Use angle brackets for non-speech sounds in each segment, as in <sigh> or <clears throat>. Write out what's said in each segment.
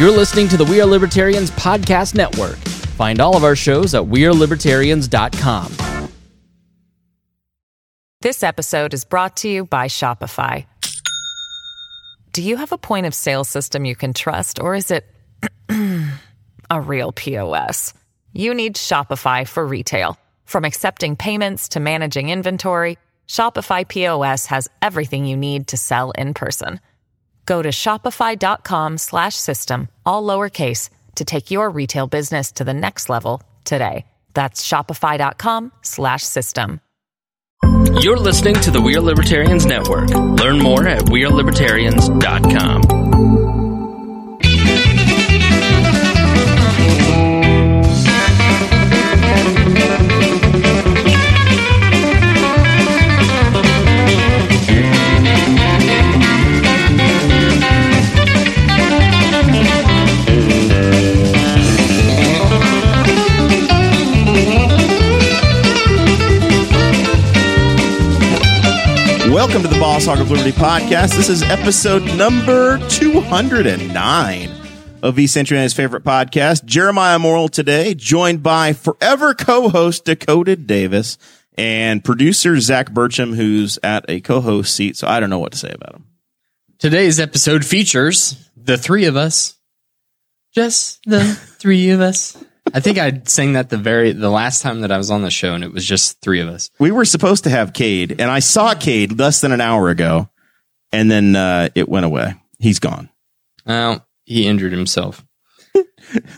You're listening to the We Are Libertarians Podcast Network. Find all of our shows at WeareLibertarians.com. This episode is brought to you by Shopify. Do you have a point of sale system you can trust, or is it <clears throat> a real POS? You need Shopify for retail. From accepting payments to managing inventory, Shopify POS has everything you need to sell in person. Go to shopify.com slash system, all lowercase, to take your retail business to the next level today. That's shopify.com slash system. You're listening to the We Are Libertarians Network. Learn more at WeareLibertarians.com. Welcome to the Boss Hog of Liberty podcast. This is episode number 209 of V Century's favorite podcast. Jeremiah Morrell today, joined by forever co-host Dakota Davis and producer Zach Burcham, who's at a co-host seat. So I don't know what to say about him. Today's episode features the three of us. Just the three of us. I think I sang that the very the last time that I was on the show, and it was just three of us. We were supposed to have Cade, and I saw Cade less than an hour ago, and then uh, it went away. He's gone. Well, he injured himself. <laughs>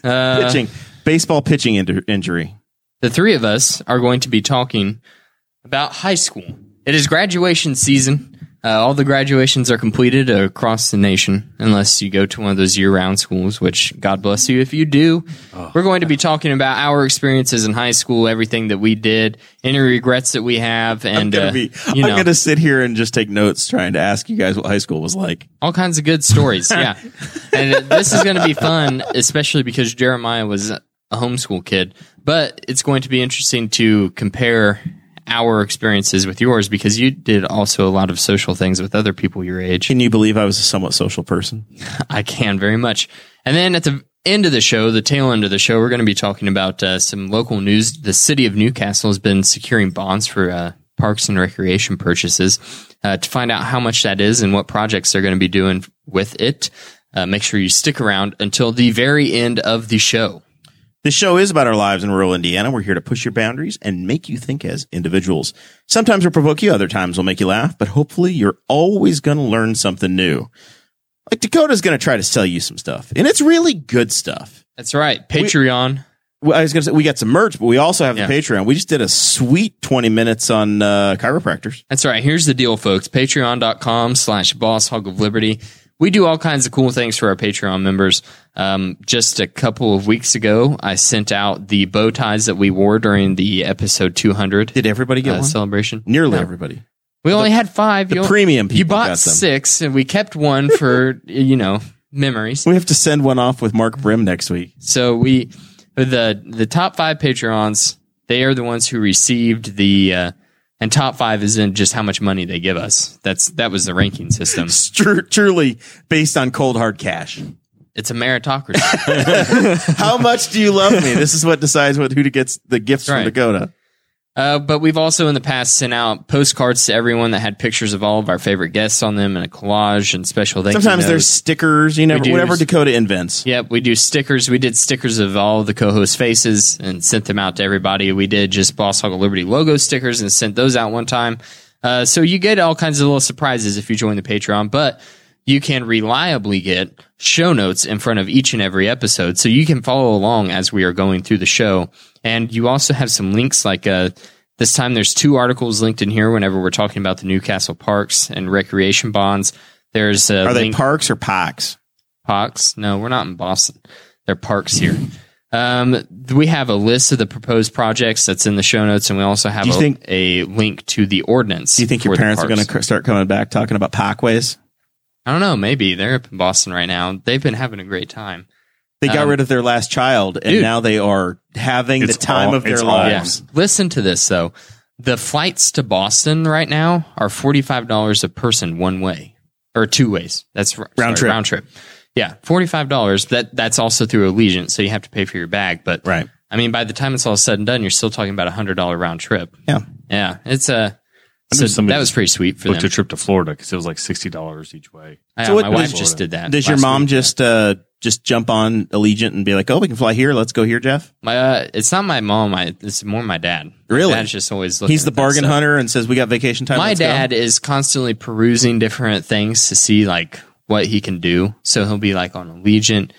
Uh, pitching, baseball pitching inju- injury. the three of us are going to be talking about high school. It is graduation season. Uh, all the graduations are completed across the nation, unless you go to one of those year-round schools. Which God bless you if you do. We're going to be talking about our experiences in high school, everything that we did, any regrets that we have, and I'm gonna uh, be. I'm know, gonna sit here and just take notes, trying to ask you guys what high school was like. all kinds of good stories. Yeah, <laughs> and uh, this is going to be fun, especially because Jeremiah was a homeschool kid. But it's going to be interesting to compare our experiences with yours because you did also a lot of social things with other people your age. Can you believe I was a somewhat social person? <laughs> I can very much. And then at the end of the show, the tail end of the show, we're going to be talking about uh, some local news. The city of Newcastle has been securing bonds for uh, parks and recreation purchases. Uh, to find out how much that is and what projects they're going to be doing with it, uh, make sure you stick around until the very end of the show. This show is about our lives in rural Indiana. We're here to push your boundaries and make you think as individuals. Sometimes we'll provoke you, other times we'll make you laugh, but hopefully you're always going to learn something new. Like Dakota's going to try to sell you some stuff, and it's really good stuff. That's right. Patreon. Well, I was going to say we got some merch, but we also have Yeah. the Patreon. We just did a sweet 20 minutes on uh, chiropractors. That's right. Here's the deal, folks. Patreon.com slash boss hog of liberty. We do all kinds of cool things for our Patreon members. Um, just a couple of weeks ago, I sent out the bow ties that we wore during the episode 200 Did everybody get uh, one? celebration. Nearly No. everybody. We only had five. the You- premium You bought got them. six, and we kept one for, <laughs> you know, memories. We have to send one off with Mark Brim next week. So we, the the top five Patreons, they are the ones who received the, uh, and top five isn't just how much money they give us. That's that was the ranking system. It's tru- truly based on cold hard cash. It's a meritocracy. <laughs> How much do you love me? This is what decides what who gets the gifts from Right. Dakota. Uh, but we've also in the past sent out postcards to everyone that had pictures of all of our favorite guests on them and a collage and special you Sometimes there's stickers, you know, whatever Dakota invents. Yep, we do stickers. We did stickers of all of the co-host faces and sent them out to everybody. We did just Boss Hog of Liberty logo stickers and sent those out one time. Uh, so you get all kinds of little surprises if you join the Patreon, but you can reliably get show notes in front of each and every episode. So you can follow along as we are going through the show. And you also have some links like, uh, this time there's two articles linked in here whenever we're talking about the Newcastle parks and recreation bonds. There's Are they link- parks or packs? Parks? No, we're not in Boston. They're parks here. Um, we have a list of the proposed projects that's in the show notes, and we also have Do you a, think- a link to the ordinance. Do you think your parents are going to start coming back talking about packways? I don't know. Maybe they're up in Boston right now. They've been having a great time. They got Um, rid of their last child, and dude. now they are having the time all- of their it's all- lives. Listen to this though. The flights to Boston right now are forty five dollars a person one way or two ways. That's r- Round sorry, trip. Round trip. Yeah, forty five dollars. That that's also through Allegiant, so you have to pay for your bag. But Right. I mean, by the time it's all said and done, you're still talking about a hundred dollar round trip. Yeah. Yeah, it's a. I So that was pretty sweet for booked them. a trip to Florida because it was like sixty dollars each way. Yeah, So what my wife does- just did that. Does your mom week. just uh just jump on Allegiant and be like, "Oh, we can fly here. Let's go here, Jeff"? My, uh, it's not my mom. I, it's more my dad. My Really? Dad's just always looking. He's the at that bargain hunter and says, "We got vacation time." My let's go." dad is constantly perusing different things to see like what he can do. So he'll be like on Allegiant,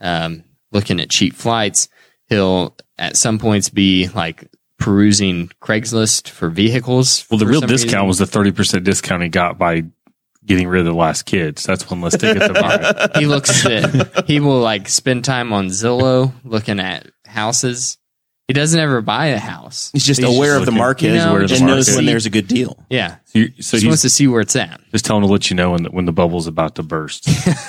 um, looking at cheap flights. He'll at some points be like perusing Craigslist for vehicles. Well, the real discount reason. was the thirty percent discount he got by getting rid of the last kids. That's one less ticket to buy. <laughs> he looks at he will like spend time on Zillow looking at houses. He doesn't ever buy a house. He's just He's aware just of the looking- market You know, and just knows market. when there's a good deal. Yeah, So, you- so just wants he's to see where it's at. just telling to let you know when the, when the bubble's about to burst. <laughs>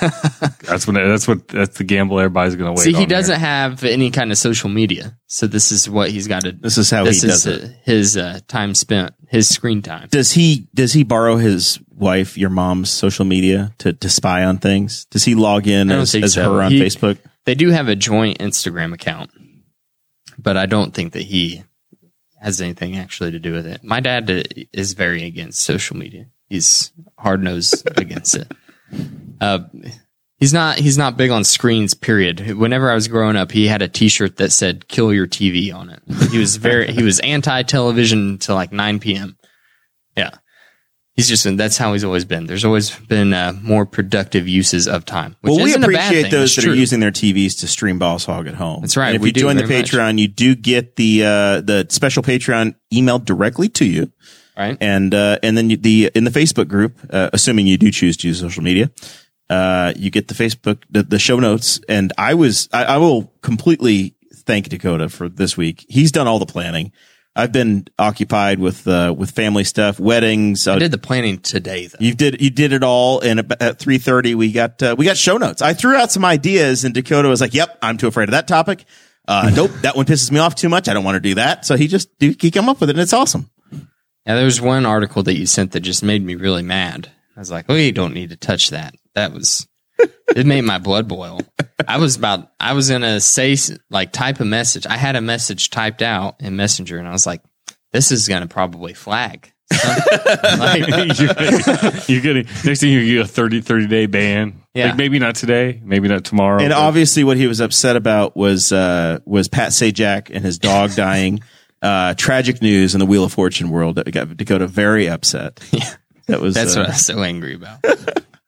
that's when that's what that's the gamble everybody's going to wait. See, he on there. doesn't have any kind of social media, so this is what he's got to. This is how this he is does it. uh, his uh, time spent, his screen time. Does he does he borrow his wife, your mom's social media to, to spy on things? Does he log in I don't as, think as so. her on He- Facebook? They do have a joint Instagram account, but I don't think that he has anything actually to do with it. My dad is very against social media. He's hard nosed <laughs> against it. Uh, he's not. He's not big on screens. Period. Whenever I was growing up, he had a T-shirt that said "Kill your TV" on it. He was very. he was anti television till like nine p.m. Yeah. He's just, that's how he's always been. There's always been uh, more productive uses of time. Which Well, we isn't a bad appreciate thing. those that are using their TVs to stream Boss Hog at home. That's right. And if you join the very much. Patreon, you do get the uh, the special Patreon emailed directly to you. right? and uh, and then you, the in the Facebook group, uh, assuming you do choose to use social media, uh, you get the Facebook the, the show notes. And I was I, I will completely thank Dakota for this week. He's done all the planning. I've been occupied with uh, with family stuff, weddings. I did the planning today, though. you did you did it all, and at three thirty we got uh, we got show notes. I threw out some ideas, and Dakota was like, "Yep, I'm too afraid of that topic. Uh, <laughs> nope, that one pisses me off too much. I don't want to do that." So he just he came up with it, and it's awesome. Yeah, there was one article that you sent that just made me really mad. I was like, "Oh, you don't need to touch that." That was <laughs> it made my blood boil. I was about I was gonna say like type a message. I had a message typed out in Messenger, and I was like, "This is gonna probably flag." <laughs> like, you're, getting, you're getting next thing you get a 30, 30 day ban. Yeah. Like maybe not today, maybe not tomorrow. And but- obviously, what he was upset about was uh, was Pat Sajak and his dog <laughs> dying. Uh, tragic news in the Wheel of Fortune world that got Dakota very upset. Yeah. That was that's uh, what I was so angry about.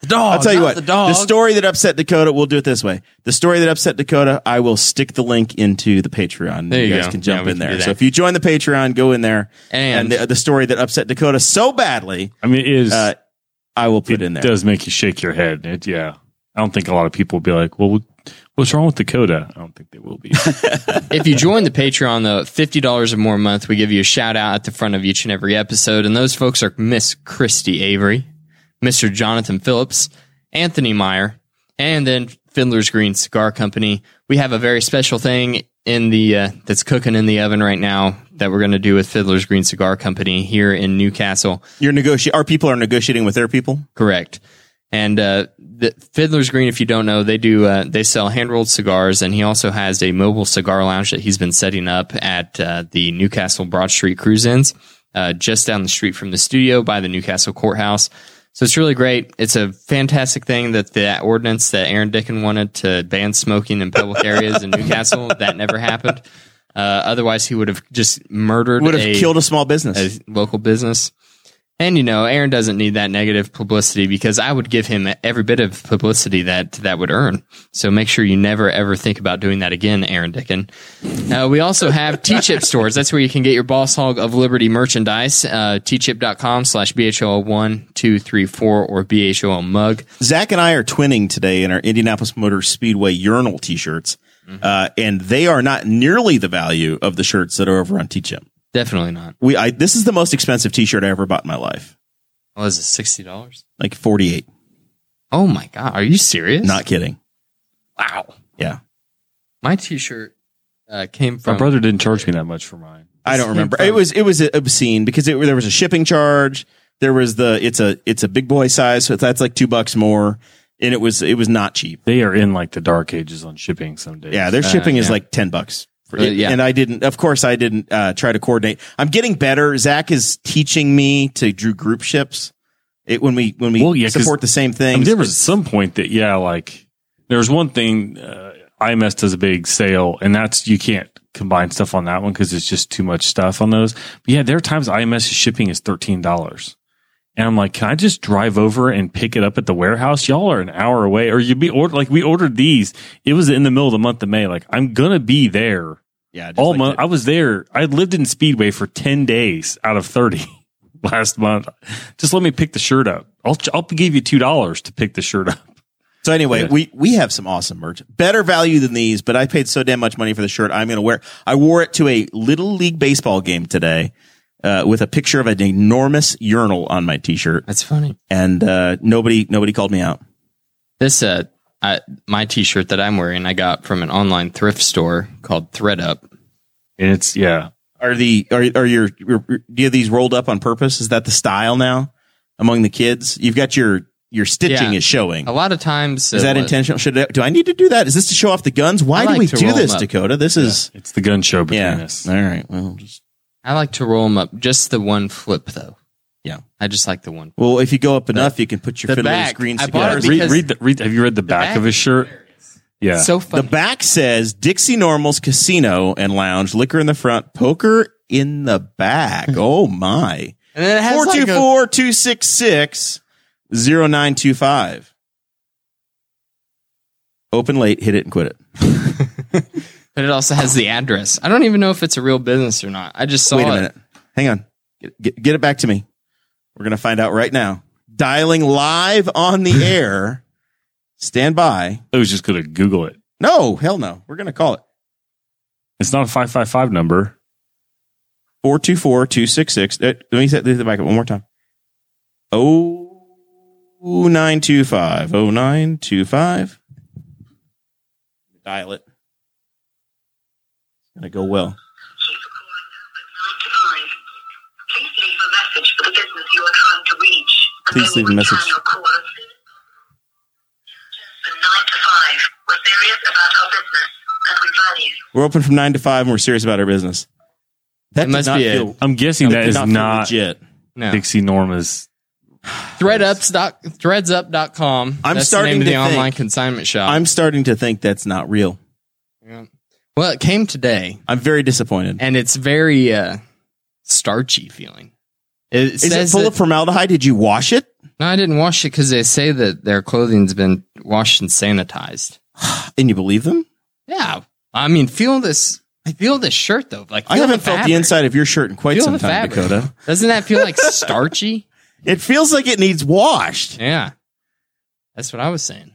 The dog. I'll tell you what. The dog. story that upset Dakota. We'll do it this way. The story that upset Dakota. I will stick the link into the Patreon. There you guys go. can jump Yeah, in can there. So if you join the Patreon, go in there. And- the, the story that upset Dakota so badly, I mean, it is uh, I will put it in there. does make you shake your head. It, yeah, I don't think a lot of people will be like, "Well, what's wrong with Dakota?" I don't think they will be. <laughs> if you join the Patreon, though, fifty dollars or more a month, we give you a shout out at the front of each and every episode. And those folks are Miss Christy Avery, Mr. Jonathan Phillips, Anthony Meyer, and then Fiddler's Green Cigar Company. We have a very special thing in the uh, that's cooking in the oven right now that we're going to do with Fiddler's Green Cigar Company here in Newcastle. You're negotiating. Our people are negotiating with their people. Correct. And uh, the Fiddler's Green, if you don't know, they do uh, they sell hand rolled cigars, and he also has a mobile cigar lounge that he's been setting up at uh, the Newcastle Broad Street Cruise Inns, uh, just down the street from the studio by the Newcastle Courthouse. So it's really great. It's a fantastic thing that the ordinance that Aaron Dickin wanted to ban smoking in public areas in Newcastle that never happened. Uh, otherwise, he would have just murdered Would have a- killed a small business. a local business. And you know, Aaron doesn't need that negative publicity because I would give him every bit of publicity that that would earn. So make sure you never ever think about doing that again, Aaron Dickin. Uh, we also have <laughs> T-Chip stores. That's where you can get your Boss Hog of Liberty merchandise. Uh, tchip.com slash BHO1234 or BHO mug. Zach and I are twinning today in our Indianapolis Motor Speedway urinal T-shirts, Mm-hmm. uh, and they are not nearly the value of the shirts that are over on T-Chip. Definitely not. We, I, this is the most expensive T-shirt I ever bought in my life, What is it, $60? like forty-eight. Oh my God. Are you serious? Not kidding. Wow. Yeah, My t-shirt uh, came from My brother didn't charge me that much for mine. I don't remember. from- It was it was obscene because it, there was a shipping charge. There was the it's a it's a big boy size, so that's like two bucks more. and it was it was not cheap. They are in like the dark ages on shipping some days. Yeah, their shipping is yeah. like ten bucks. Uh, yeah. And I didn't. Of course, I didn't uh, try to coordinate. I'm getting better. Zach is teaching me to do group ships. It when we when we Well, yeah, support the same I thing. mean, there was some point that yeah, like there was one thing uh, IMS does a big sale, and that's you can't combine stuff on that one because it's just too much stuff on those. But yeah, there are times IMS shipping is thirteen dollars. And I'm like, can I just drive over and pick it up at the warehouse? Y'all are an hour away, or you'd be ordered like we ordered these. It was in the middle of the month of May. Like I'm gonna be there yeah, just all like month. the- I was there. I lived in Speedway for 10 days out of 30 <laughs> last month. Just let me pick the shirt up. I'll, I'll give you $2 to pick the shirt up. So anyway, Yeah. we we have some awesome merch, better value than these. But I paid so damn much money for the shirt. I'm going to wear. I wore it to a little league baseball game today, uh, with a picture of an enormous urinal on my t-shirt, That's funny. and uh, nobody nobody called me out. This uh, I, my T-shirt that I'm wearing, I got from an online thrift store called thredUP. And it's, yeah. Are the are are your, your do you have these rolled up on purpose? Is that the style now among the kids? You've got your your stitching Yeah. is showing. A lot of times, Is that what- intentional? Should I, do I need to do that? Is this to show off the guns? Why I do like we to do roll this, up. Dakota? This is It's the gun show between yeah. us. All right. Well, just I like to roll them up. Just the one flip, though. Yeah. I just like the one. Well, if you go up enough, you can put your the fiddler's back. greens I bought together. it Read, because- read, the, read, have you read the back, back of his shirt? Yeah. So funny. the back says Dixie Normal's Casino and Lounge, liquor in the front, poker in the back. <laughs> Oh my. and then it has Four like two a- four two six six zero nine two five. Open late, hit it and quit it. <laughs> but it also has the address. I don't even know if it's a real business or not. I just saw it. Wait a it. minute. Hang on. Get, get, get it back to me. We're going to find out right now. Dialing live on the <laughs> air. Stand by. I was just going to Google it. No, hell no. We're going to call it. It's not a 555 number. 424 266. uh, Let me set the back up one more time. Oh, 0925. 0925. Dial it. It's going to go well. You are trying to reach. Please leave a message. your call as soon- From 9 to 5. We're serious about our business and we value We're open from 9 to 5 and we're serious about our business. That It must not be a- feel, I'm guessing that that did is not not feel legit. No. Dixie Norma's. ThreadUps dot, threadsup.com. I'm That's starting the name to of the think- online consignment shop. I'm starting to think that's not real. Yeah. Well, it came today, I'm very disappointed. and it's very uh, starchy feeling. It Is it says full that- of formaldehyde? Did you wash it? No, I didn't wash it because they say that their clothing's been washed and sanitized. <sighs> And you believe them? Yeah, I mean, feel this. I feel this shirt though. Like I feel haven't felt the fabric. inside of your shirt in quite Feel some the time, fabric. Dakota. <laughs> Doesn't that feel like <laughs> starchy? It feels like it needs washed. Yeah, that's what I was saying.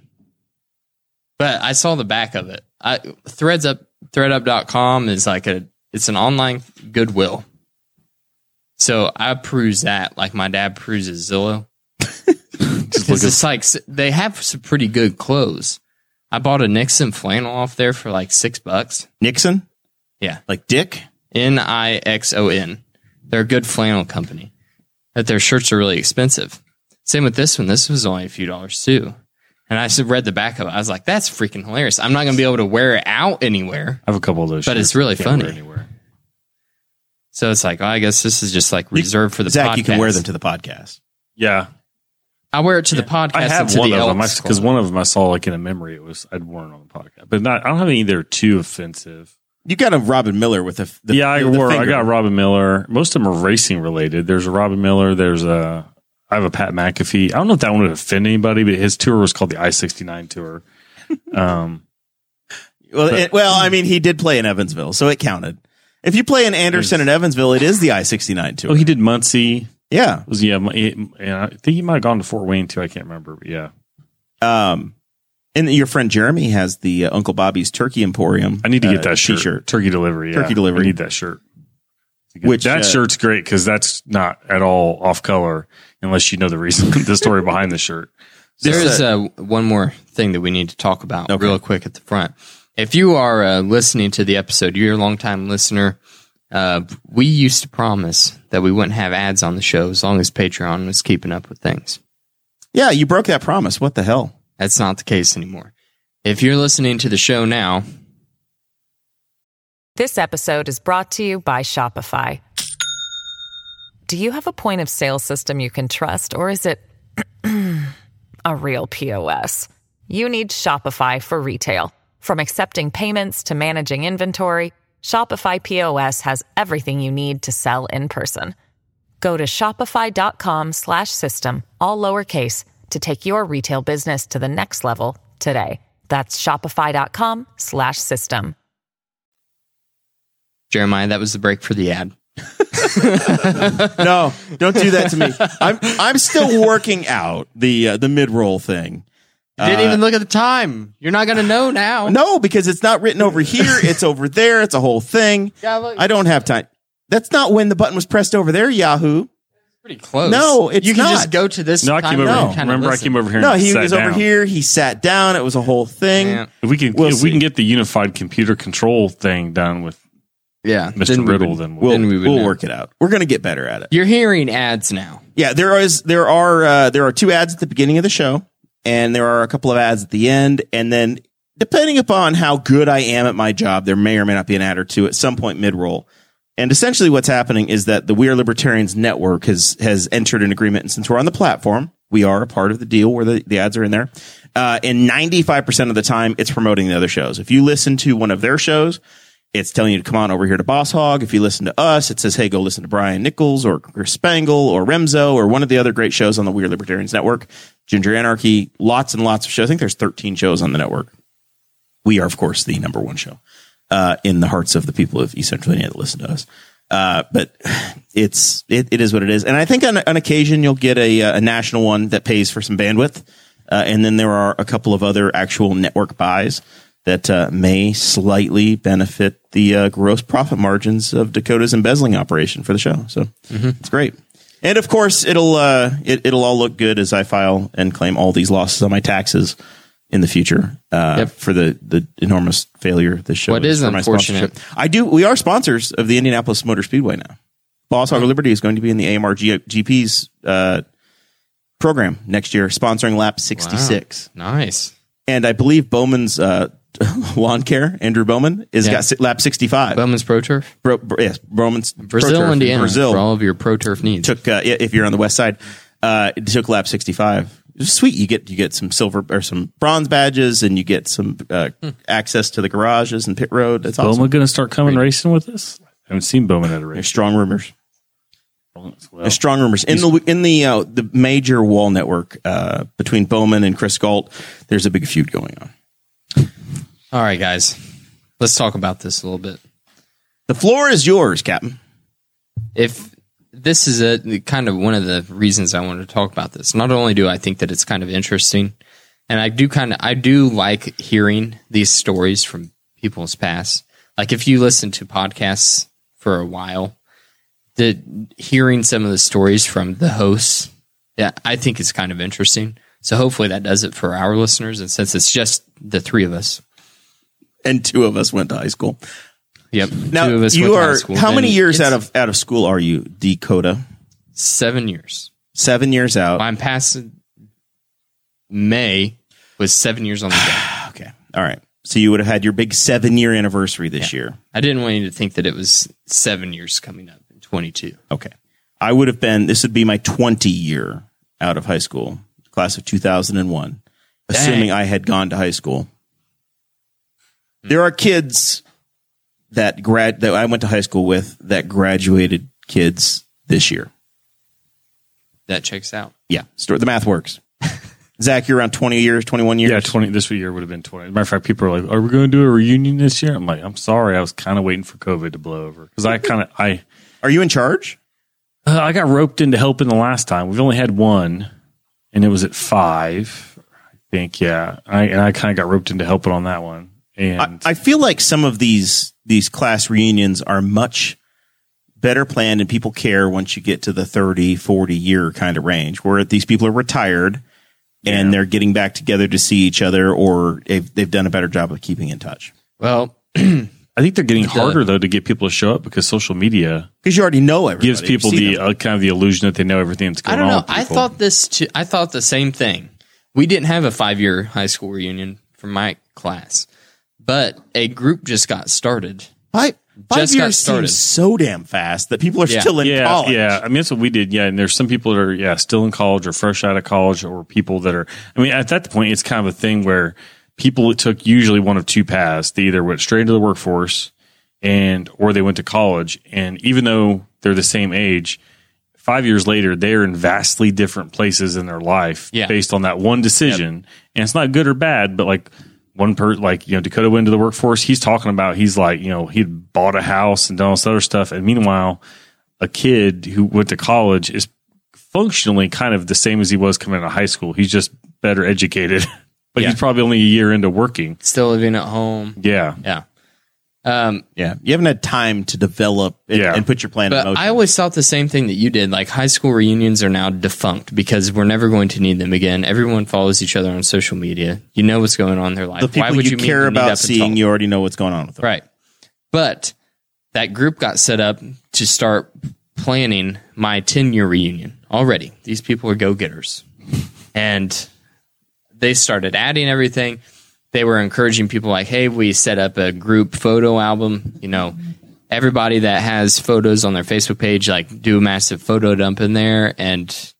But I saw the back of it. I, threads up thredup.com is like a it's an online goodwill. So I peruse that like my dad peruses Zillow. <laughs> Because it's like they have some pretty good clothes. I bought a Nixon flannel off there for like six bucks. Nixon? Yeah. Like Dick? N I X O N. They're a good flannel company. But their shirts are really expensive. Same with this one. This was only a few dollars too. And I just read the back of it. I was like, that's freaking hilarious. I'm not going to be able to wear it out anywhere. I have a couple of those. But it's really funny. Anywhere. So it's like, oh, I guess this is just like reserved for the Zach, podcast. you can wear them to the podcast. Yeah, I wear it to the podcast. I have one of them because one of them I saw like in a memory. It was I'd worn on the podcast, but not. I don't have any that are too offensive. You got a Robin Miller with a the yeah, I the wore. I got Robin Miller. Most of them are racing related. There's a Robin Miller. There's a. I have a Pat McAfee. I don't know if that one would offend anybody, but his tour was called the I sixty nine tour. <laughs> Um, Well, it, well, I mean, he did play in Evansville, so it counted. If you play in Anderson and Evansville, it is the I sixty nine tour. oh, he did Muncie. yeah. Was yeah, he- yeah. I think he might have gone to Fort Wayne too. I can't remember, but yeah. Um, and your friend Jeremy has the uh, Uncle Bobby's Turkey Emporium. I need to get uh, that shirt. T-shirt. Turkey delivery. Yeah. Turkey delivery. I need that shirt. Which, that uh, shirt's great because that's not at all off color unless you know the reason, <laughs> the story behind the shirt. There is uh, one more thing that we need to talk about Okay. real quick at the front. If you are uh, listening to the episode, you're a longtime listener. Uh, we used to promise that we wouldn't have ads on the show as long as Patreon was keeping up with things. Yeah, you broke that promise. What the hell? That's not the case anymore. If you're listening to the show now, This episode is brought to you by Shopify. Do you have a point of sale system you can trust, or is it <clears throat> a real POS? You need Shopify for retail. From accepting payments to managing inventory, Shopify POS has everything you need to sell in person. Go to shopify.com slash system, all lowercase, to take your retail business to the next level today. That's shopify.com slash system. Jeremiah, that was the break for the ad. <laughs> No, don't do that to me. I'm I'm still working out the uh, the mid roll thing. Didn't even look at the time. You're not going to know now. No, because it's not written over here. It's over there. It's a whole thing. <laughs> Yeah, look. I don't have time. That's not when the button was pressed over there, Yahoo. Pretty close. No, it's you can not. just go to this. No, I came over. No. kinda Remember, listen. I came over here. No, he sat was down. over here. He sat down. It was a whole thing. Yeah. If we can, We'll if see. we can get the unified computer control thing done with Yeah, Mr. then we Riddle, would- then We'll, Then we would we'll work it out. We're going to get better at it. You're hearing ads now. Yeah, there is there are uh, there are two ads at the beginning of the show, and there are a couple of ads at the end, and then depending upon how good I am at my job, there may or may not be an ad or two at some point mid roll. And essentially, what's happening is that the We Are Libertarians network has has entered an agreement, and since we're on the platform, we are a part of the deal where the, the ads are in there. Uh, and ninety five percent of the time, it's promoting the other shows. If you listen to one of their shows, it's telling you to come on over here to Boss Hog. If you listen to us, it says, hey, go listen to Brian Nichols or Chris Spangle or Remso or one of the other great shows on the We Are Libertarians Network, Ginger Anarchy, lots and lots of shows. I think there's 13 shows on the network. We are, of course, the number one show uh, in the hearts of the people of East Central Indiana that listen to us. Uh, but it's it, it is what it is, and I think on, on occasion you'll get a, uh, a national one that pays for some bandwidth, uh, and then there are a couple of other actual network buys that uh, may slightly benefit the uh, gross profit margins of Dakota's embezzling operation for the show. So it's great, and of course it'll uh, it, it'll all look good as I file and claim all these losses on my taxes in the future uh, Yep. for the the enormous failure of this show. What is for my unfortunate- sponsorship. I do. We are sponsors of the Indianapolis Motor Speedway now. Boss Hog of Liberty is going to be in the AMR GP's uh, program next year, sponsoring lap 66. Nice. And I believe Bowman's uh, <laughs> lawn care, Andrew Bowman, is Yeah. got lap 65. Bowman's Pro Turf. Bro, bro- yes, Bowman's Pro Brazil, Turf Indiana. Brazil For all of your Pro Turf needs. took uh, if you're on the west side, uh, it took lap 65. It was sweet. You get you get some silver or some bronze badges, and you get some uh, access to the garages and pit road. That's awesome. Bowman going to start coming racing with us? I haven't seen Bowman at a There's race. strong rumors. Well, There's strong rumors in the in the uh, the major wall network uh, between Bowman and Chris Galt. There's a big feud going on. All right, guys. Let's talk about this a little bit. The floor is yours, Captain. if this is a kind of one of the reasons I wanted to talk about this. Not only do I think that it's kind of interesting, and I do kind of I do like hearing these stories from people's past. Like if you listen to podcasts for a while, the hearing some of the stories from the hosts, yeah, I think it's kind of interesting. So hopefully that does it for our listeners. And since it's just the three of us, And two of us went to high school. yep, Now two of us you went to high are school, how many years it's out of out of school are you, Dakota? seven years? Seven years out. I'm past May was seven years on the dot. <sighs> Okay, all right. So you would have had your big seven year anniversary this year. I didn't want you to think that it was seven years coming up in 22. Okay. I would have been, this would be my 20 year out of high school, class of 2001, assuming I had gone to high school. There are kids that grad that I went to high school with that graduated kids this year. That checks out. Yeah, sto- the math works. <laughs> Zach, you're around 20 years, 21 years. Yeah, 20. This year would have been 20. Matter of fact, people are like, are we going to do a reunion this year? I'm like, I'm sorry. I was kind of waiting for COVID to blow over. Because I <laughs> kind of, I, Are you in charge? uh, I got roped into helping the last time. We've only had one, and it was at five, I think. Yeah. I, and I kind of got roped into helping on that one. And I feel like some of these these class reunions are much better planned and people care once you get to the 30, 40 year kind of range where these people are retired and they're getting back together to see each other or they've, they've done a better job of keeping in touch. Well, <clears throat> I think they're getting harder, though, to get people to show up because social media Because you already know everybody. gives people the uh, kind of the illusion that they know everything that's I going don't know. on. I thought this too. I thought the same thing. we didn't have a five year high school reunion for my class, but a group just got started. Five, five Just got years started. seems so damn fast that people are Yeah. still in yeah, college. yeah. I mean, that's what we did. Yeah, and there's some people that are yeah still in college or fresh out of college, or people that are. I mean, at that point, it's kind of a thing where people took usually one of two paths. They either went straight into the workforce, and or they went to college. And even though they're the same age, five years later, they're in vastly different places in their life Yeah. based on that one decision. And it's not good or bad, but like one person like you know Dakota went into the workforce. He's talking about he's like you know he'd bought a house and done all this other stuff, and meanwhile, a kid who went to college is functionally kind of the same as he was coming out of high school. He's just better educated, <laughs> but Yeah. he's probably only a year into working. Still living at home. Yeah, Yeah. Um, Yeah. You haven't had time to develop and, Yeah. and put your plan in but motion. I always thought the same thing that you did. Like high school reunions are now defunct because we're never going to need them again. Everyone follows each other on social media. You know what's going on in their life. the people Why would you, you, care meet about seeing, you already know what's going on with them. Right. But that group got set up to start planning my 10 year reunion already. These people are go getters. and they started adding everything. They were encouraging people like, hey, we set up a group photo album. You know, everybody that has photos on their Facebook page, like do a massive photo dump in there. And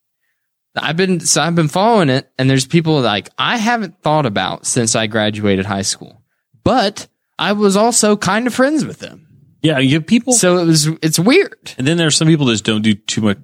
I've been, so I've been following it. And there's people like I haven't thought about since I graduated high school, but I was also kind of friends with them. yeah. You have people, So it was, it's weird. and then there's some people that just don't do too much.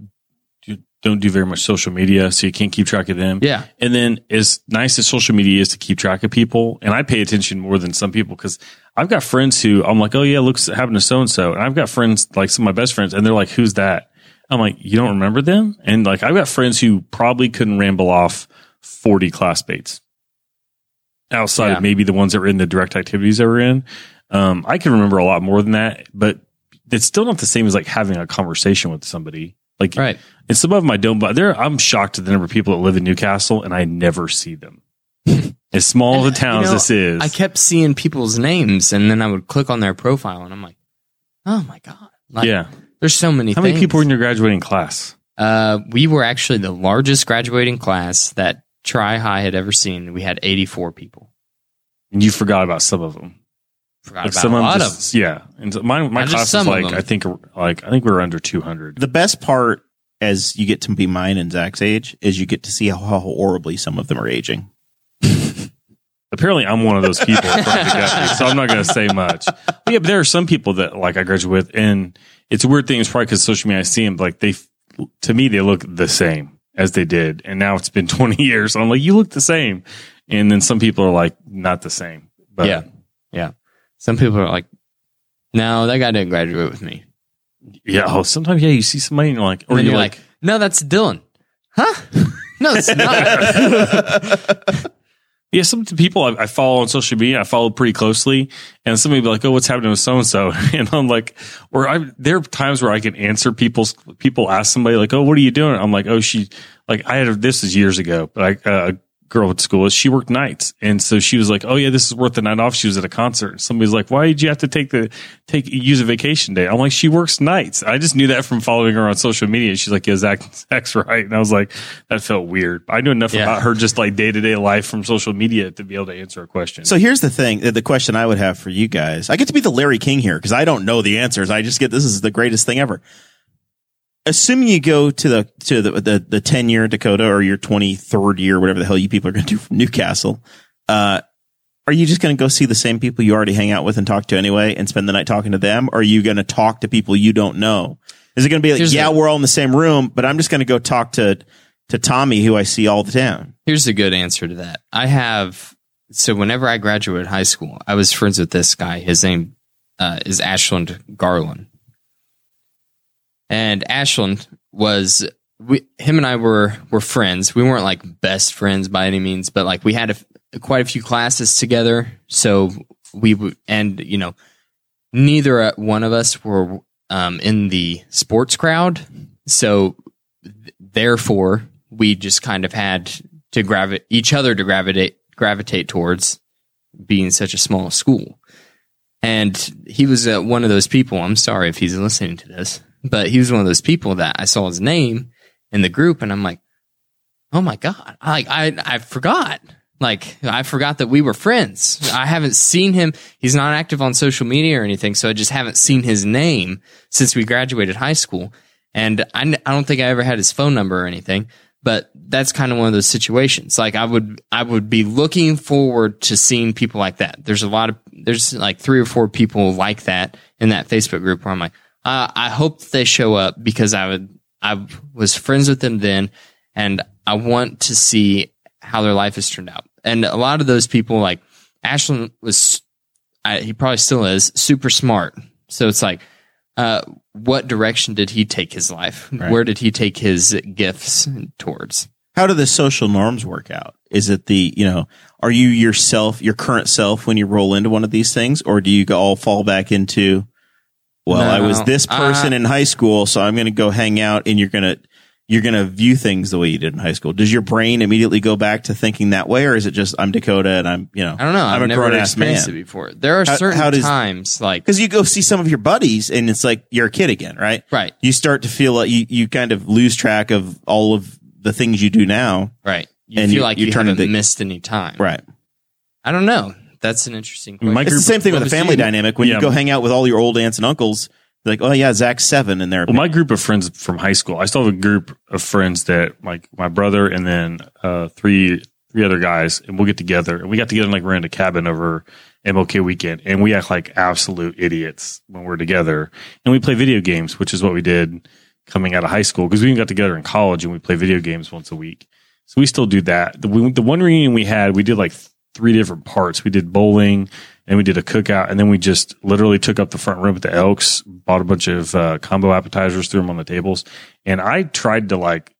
Do- Don't do very much social media, so you can't keep track of them. Yeah. And then, as nice as social media is to keep track of people, and I pay attention more than some people because I've got friends who I'm like, oh yeah, looks happened to so and so, and I've got friends like some of my best friends, and they're like, who's that? I'm like, you don't remember them? And like, I've got friends who probably couldn't ramble off 40 classmates outside Yeah. of maybe the ones that were in the direct activities that we're in. Um, I can remember a lot more than that, but it's still not the same as like having a conversation with somebody. Like, Right. and some of them I don't, but there, I'm shocked at the number of people that live in Newcastle and I never see them. <laughs> as small of a town You know, as this is. I kept seeing people's names and then I would click on their profile and I'm like, oh my God. Like, yeah. There's so many How things. many people were in your graduating class? Uh, we were actually the largest graduating class that Tri High had ever seen. We had 84 people. And you forgot about some of them. Forgot Like about some a of them lot just, of yeah. And so my, my Not just class some was of like, them. I think, like, I think we were under 200. The best part as you get to be mine and Zach's age is you get to see how, how horribly some of them are aging. <laughs> Apparently, I'm one of those people, from the gut, so I'm not going to say much. But yeah, but there are some people that like I graduate with, and it's a weird thing. It's probably because social media. I see them like they, to me, they look the same as they did, and now it's been <laughs> 20 years. So I'm like, you look the same, and then some people are like, not the same. But yeah. Yeah. Some people are like, no, that guy didn't graduate with me. yeah. Oh, sometimes yeah, you see somebody and you're like, Or you're you're like, like, no, that's Dylan. Huh? <laughs> No, it's not. <laughs> Yeah, some people I, I follow on social media, I follow pretty closely, and somebody be like, "Oh, what's happening with so and so?" And I'm like, or I there are times where I can answer people's people ask somebody like, "Oh, what are you doing?" I'm like, "Oh, she like I had a, this is years ago, but I, uh, a girl at school is she worked nights, and so she was like, "Oh yeah, this is worth the night off." She was at a concert. Somebody's like, "Why did you have to take the take use a vacation day?" I'm like, "She works nights." I just knew that from following her on social media. She's like, "Yeah, Zach, <laughs> Zach's right," and I was like, that felt weird. I knew enough Yeah. about her just like day to day life from social media to be able to answer a question. So here's the thing, the question I would have for you guys. I get to be the Larry King here because I don't know the answers. I just get this is the greatest thing ever. Assuming you go to the to the the, the 10 year Dakota or your 23rd year, whatever the hell you people are going to do from Newcastle, uh, are you just going to go see the same people you already hang out with and talk to anyway and spend the night talking to them? Or are you going to talk to people you don't know? Is it going to be like, Here's yeah, the- we're all in the same room, but I'm just going to go talk to to Tommy, who I see all the time? Here's a good answer to that. I have so whenever I graduated high school, I was friends with this guy. His name uh, is Ashland Garland, and Ashland was we him and I were were friends. We weren't like best friends by any means, but like we had a quite a few classes together. So we would, and you know, neither uh, one of us were um, in the sports crowd. So th- therefore, we just kind of had to gravitate each other to gravitate gravitate towards being such a small school. And he was uh, one of those people. I'm sorry if he's listening to this, but he was one of those people that I saw his name in the group, and I'm like, oh my god, like I I forgot. Like I forgot that we were friends. I haven't seen him. He's not active on social media or anything, so I just haven't seen his name since we graduated high school. And I, I don't think I ever had his phone number or anything. But that's kind of one of those situations. Like I would I would be looking forward to seeing people like that. There's a lot of there's like three or four people like that in that Facebook group where I'm like, uh, I hope they show up because I would I was friends with them then, and I want to see how their life has turned out. And a lot of those people, like Ashland, was I, he probably still is super smart. So it's like, uh, what direction did he take his life? Where did he take his gifts towards? How do the social norms work out? Is it the, you know, are you yourself, your current self when you roll into one of these things? Or do you all fall back into, well, I was this person Uh, in high school, so I'm going to go hang out and you're going to, you're going to view things the way you did in high school. Does your brain immediately go back to thinking that way? Or is it just, I'm Dakota and I'm, you know, I don't know. I'm I've a never grown ass experienced man. it before. There are How- certain how does- times, like Because you go see some of your buddies and it's like you're a kid again, right? Right. You start to feel like you, you kind of lose track of all of the things you do now. right, you and feel you- like you you, haven't into- missed any time. Right. I don't know. That's an interesting question. My It's the same thing with a family you- dynamic. When Yeah. you go hang out with all your old aunts and uncles, they're like, oh yeah, Zach's seven and they're Well, my group of friends from high school, I still have a group of friends that like my brother and then uh, three three other guys, and we'll get together. And we got together and like ran a cabin over MLK weekend, and we act like absolute idiots when we're together, and we play video games, which is what we did coming out of high school because we even got together in college and we play video games once a week. So we still do that. The, we, the one reunion we had, we did like three different parts. We did bowling and we did a cookout and then we just literally took up the front room at the Elks, bought a bunch of uh, combo appetizers, threw them on the tables. And I tried to like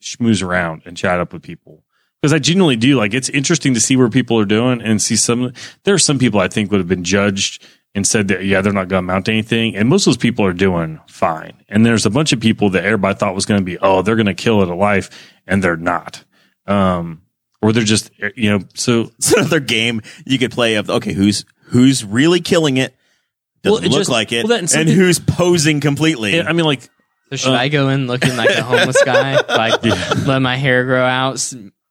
schmooze around and chat up with people because I genuinely do. Like it's interesting to see where people are doing and see some, there are some people I think would have been judged and said that, yeah, they're not going to mount anything. And most of those people are doing fine. And there's a bunch of people that everybody thought was going to be, oh, they're going to kill it at life and they're not. Um, or they're just, you know, so it's another game you could play of okay, who's who's really killing it, doesn't Well, it look just- like it, well, that- and and who's posing completely. I mean, like, So should Uh, I go in looking like a <laughs> homeless guy? Like let my hair grow out,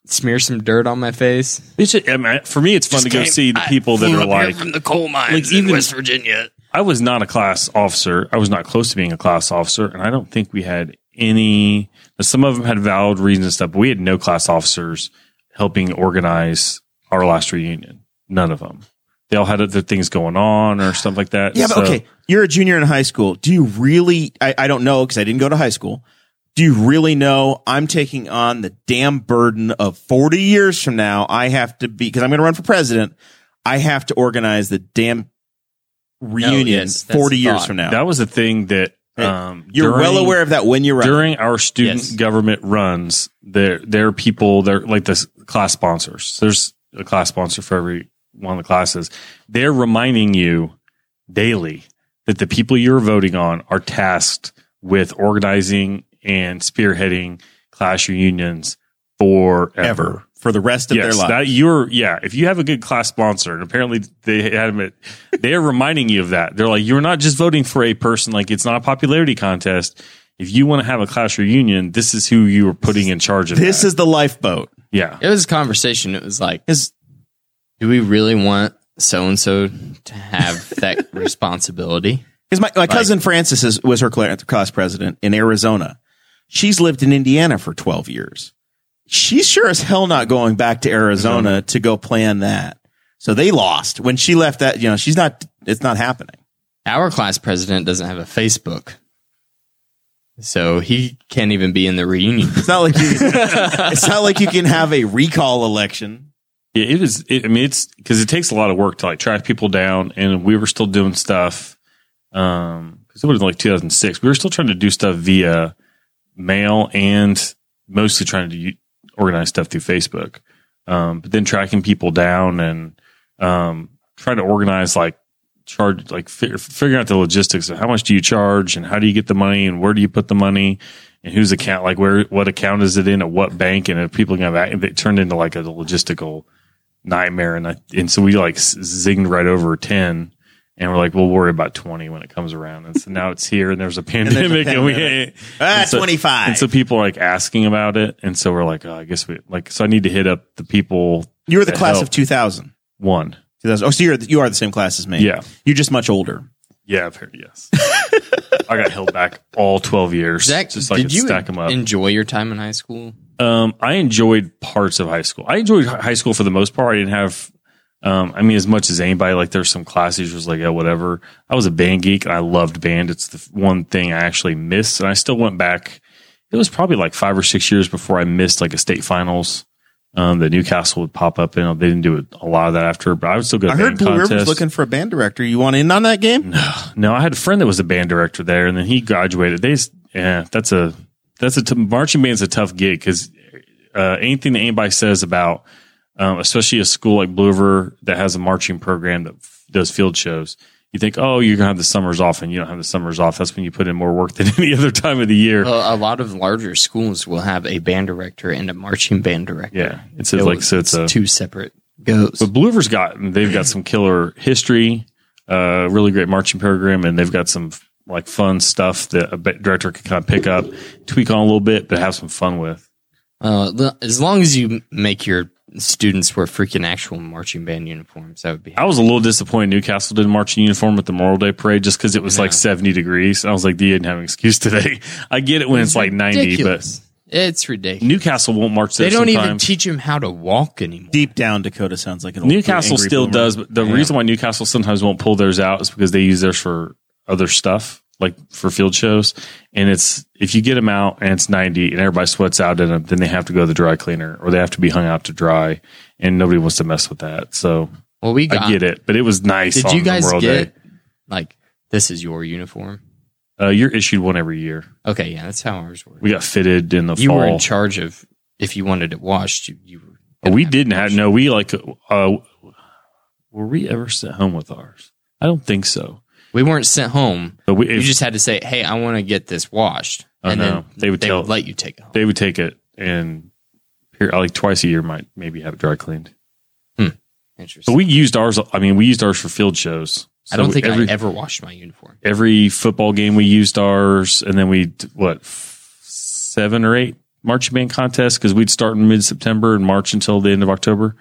smear some dirt on my face? it's just, I mean, for me, it's fun to go see the people that are like, from the coal mines like, even- west Virginia. I was not a class officer. I was not close to being a class officer, and I don't think we had any. Some of them had valid reasons and stuff, but we had no class officers helping organize our last reunion. None of them. They all had other things going on or stuff like that. yeah, but okay, you're a junior in high school. Do you really? I, I don't know because I didn't go to high school. Do you really know I'm taking on the damn burden of 40 years from now? I have to be because I'm going to run for president. I have to organize the damn reunion yes, 40 years thought. from now. That was the thing that Hey, um, You're well aware of that when you're running. during our student Yes. government runs. There, there are people. They're like the s- class sponsors. There's a class sponsor for every one of the classes. They're reminding you daily that the people you're voting on are tasked with organizing and spearheading class reunions forever. ever for the rest of their Yes, life. that you're yeah. If you have a good class sponsor, and apparently they had it, they are reminding you of that. They're like, you're not just voting for a person. Like it's not a popularity contest. If you want to have a class reunion, this is who you are putting in charge of. this that. is the lifeboat. yeah. It was a conversation. It was like, Is do we really want so and so to have that <laughs> responsibility? Because my, my cousin Frances is, was her class president in Arizona. She's lived in Indiana for 12 years. She's sure as hell not going back to Arizona to go plan that. So they lost when she left that, you know, she's not, it's not happening. Our class president doesn't have a Facebook. So he can't even be in the reunion. It's not like you, it's not like you can have a recall election. Yeah, it is. It, I mean, it's because it takes a lot of work to like track people down, and we were still doing stuff. Um, because it was like 2006. We were still trying to do stuff via mail and mostly trying to u- organize stuff through Facebook. Um, but then tracking people down and um, trying to organize like charge like fi- figuring out the logistics of how much do you charge and how do you get the money and where do you put the money and whose account like where what account is it in at what bank and if people can have it turned into like a logistical nightmare and I, and so we like zinged right over 10 And we're like, we'll worry about 20 when it comes around. And so now it's here and there's a <laughs> pandemic and, we, pandemic. Ah, and so- 25. And so people are like asking about it. And so we're like, oh, I guess we like, so I need to hit up the people. You were the class help. of 2000. one. 2000. Oh, so you're, you are the same class as me. Yeah. You're just much older. Yeah, I've heard, yes. <laughs> I got held back all 12 years. Zach, just so I did could you stack them up. enjoy your time in high school? Um, I enjoyed parts of high school. I enjoyed high school for the most part. I didn't have, um, I mean, as much as anybody. Like, there's some classes was like, yeah, whatever. I was a band geek and I loved band. It's the one thing I actually missed, and I still went back. It was probably like five or six years before I missed like a state finals. Um, that Newcastle would pop up and They didn't do a lot of that after, but I would still go to I heard Blue River's looking for a band director. You want in on that game? No, no. I had a friend that was a band director there, and then he graduated. They, yeah, that's a that's a t- marching band's a tough gig because uh, anything that anybody says about, um, especially a school like Blue River that has a marching program that f- does field shows, you think, oh, you're gonna have the summers off, and you don't have the summers off. That's when you put in more work <laughs> than any other time of the year. Uh, a lot of larger schools will have a band director and a marching band director. yeah, it's like so it's a two separate goes. But Blue River's got they've got some killer history, uh, really great marching program, and they've got some like fun stuff that a director can kind of pick up, tweak on a little bit, but have some fun with. Uh, the- as long as you make your students wear freaking actual marching band uniforms, that would be. I was a little disappointed Newcastle didn't march in uniform at the Memorial Day parade just because it was like 70 degrees. I was like, you didn't have an excuse today. <laughs> I get it when it's, like 90, but It's ridiculous. Newcastle won't march there They don't even teach them how to walk anymore. Deep down, Dakota sounds like an old Newcastle angry still boomer. does, but the reason why Newcastle sometimes won't pull theirs out is because they use theirs for other stuff, like for field shows. And it's if you get them out and it's ninety and everybody sweats out in them, then they have to go to the dry cleaner or they have to be hung out to dry, and nobody wants to mess with that. So Well, we got. I get it, but it was nice. Did on you guys Memorial get Day. like this is your uniform? Uh, you're issued one every year. Okay, yeah, that's how ours worked. We got fitted in the You fall. were in charge of if you wanted it washed. You, you were. We didn't have no. We like. Uh, were we ever sent home with ours? I don't think so. We weren't sent home. But we, You just had to say, "Hey, I want to get this washed," Oh, and no. then They would they tell- would let you take it home. they would take it and here like twice a year might maybe have it dry cleaned. Interesting. But we used ours. I mean, we used ours for field shows. I don't think every I ever washed my uniform. every football game we used ours, and then we what f- seven or eight marching band contests because we'd start in mid September and march until the end of October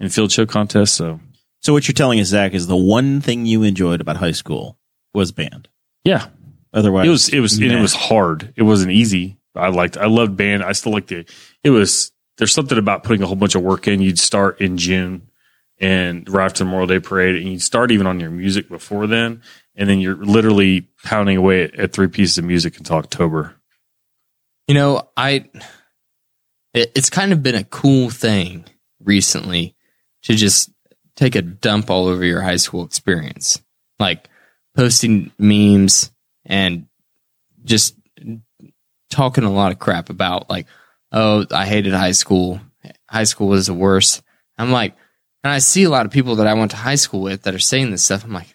in field show contests. So So what you're telling us, Zach, is the one thing you enjoyed about high school was band. yeah, Otherwise, it was it was and it was hard. It wasn't easy. I liked I loved band. I still like the it was there's something about putting a whole bunch of work in. You'd start in June and right after the Memorial Day parade and you'd start even on your music before then. And then you're literally pounding away at, at three pieces of music until October. You know, I it, it's kind of been a cool thing recently to just take a dump all over your high school experience, like posting memes and just talking a lot of crap about like, oh, I hated high school. High school was the worst. I'm like, and I see a lot of people that I went to high school with that are saying this stuff. I'm like,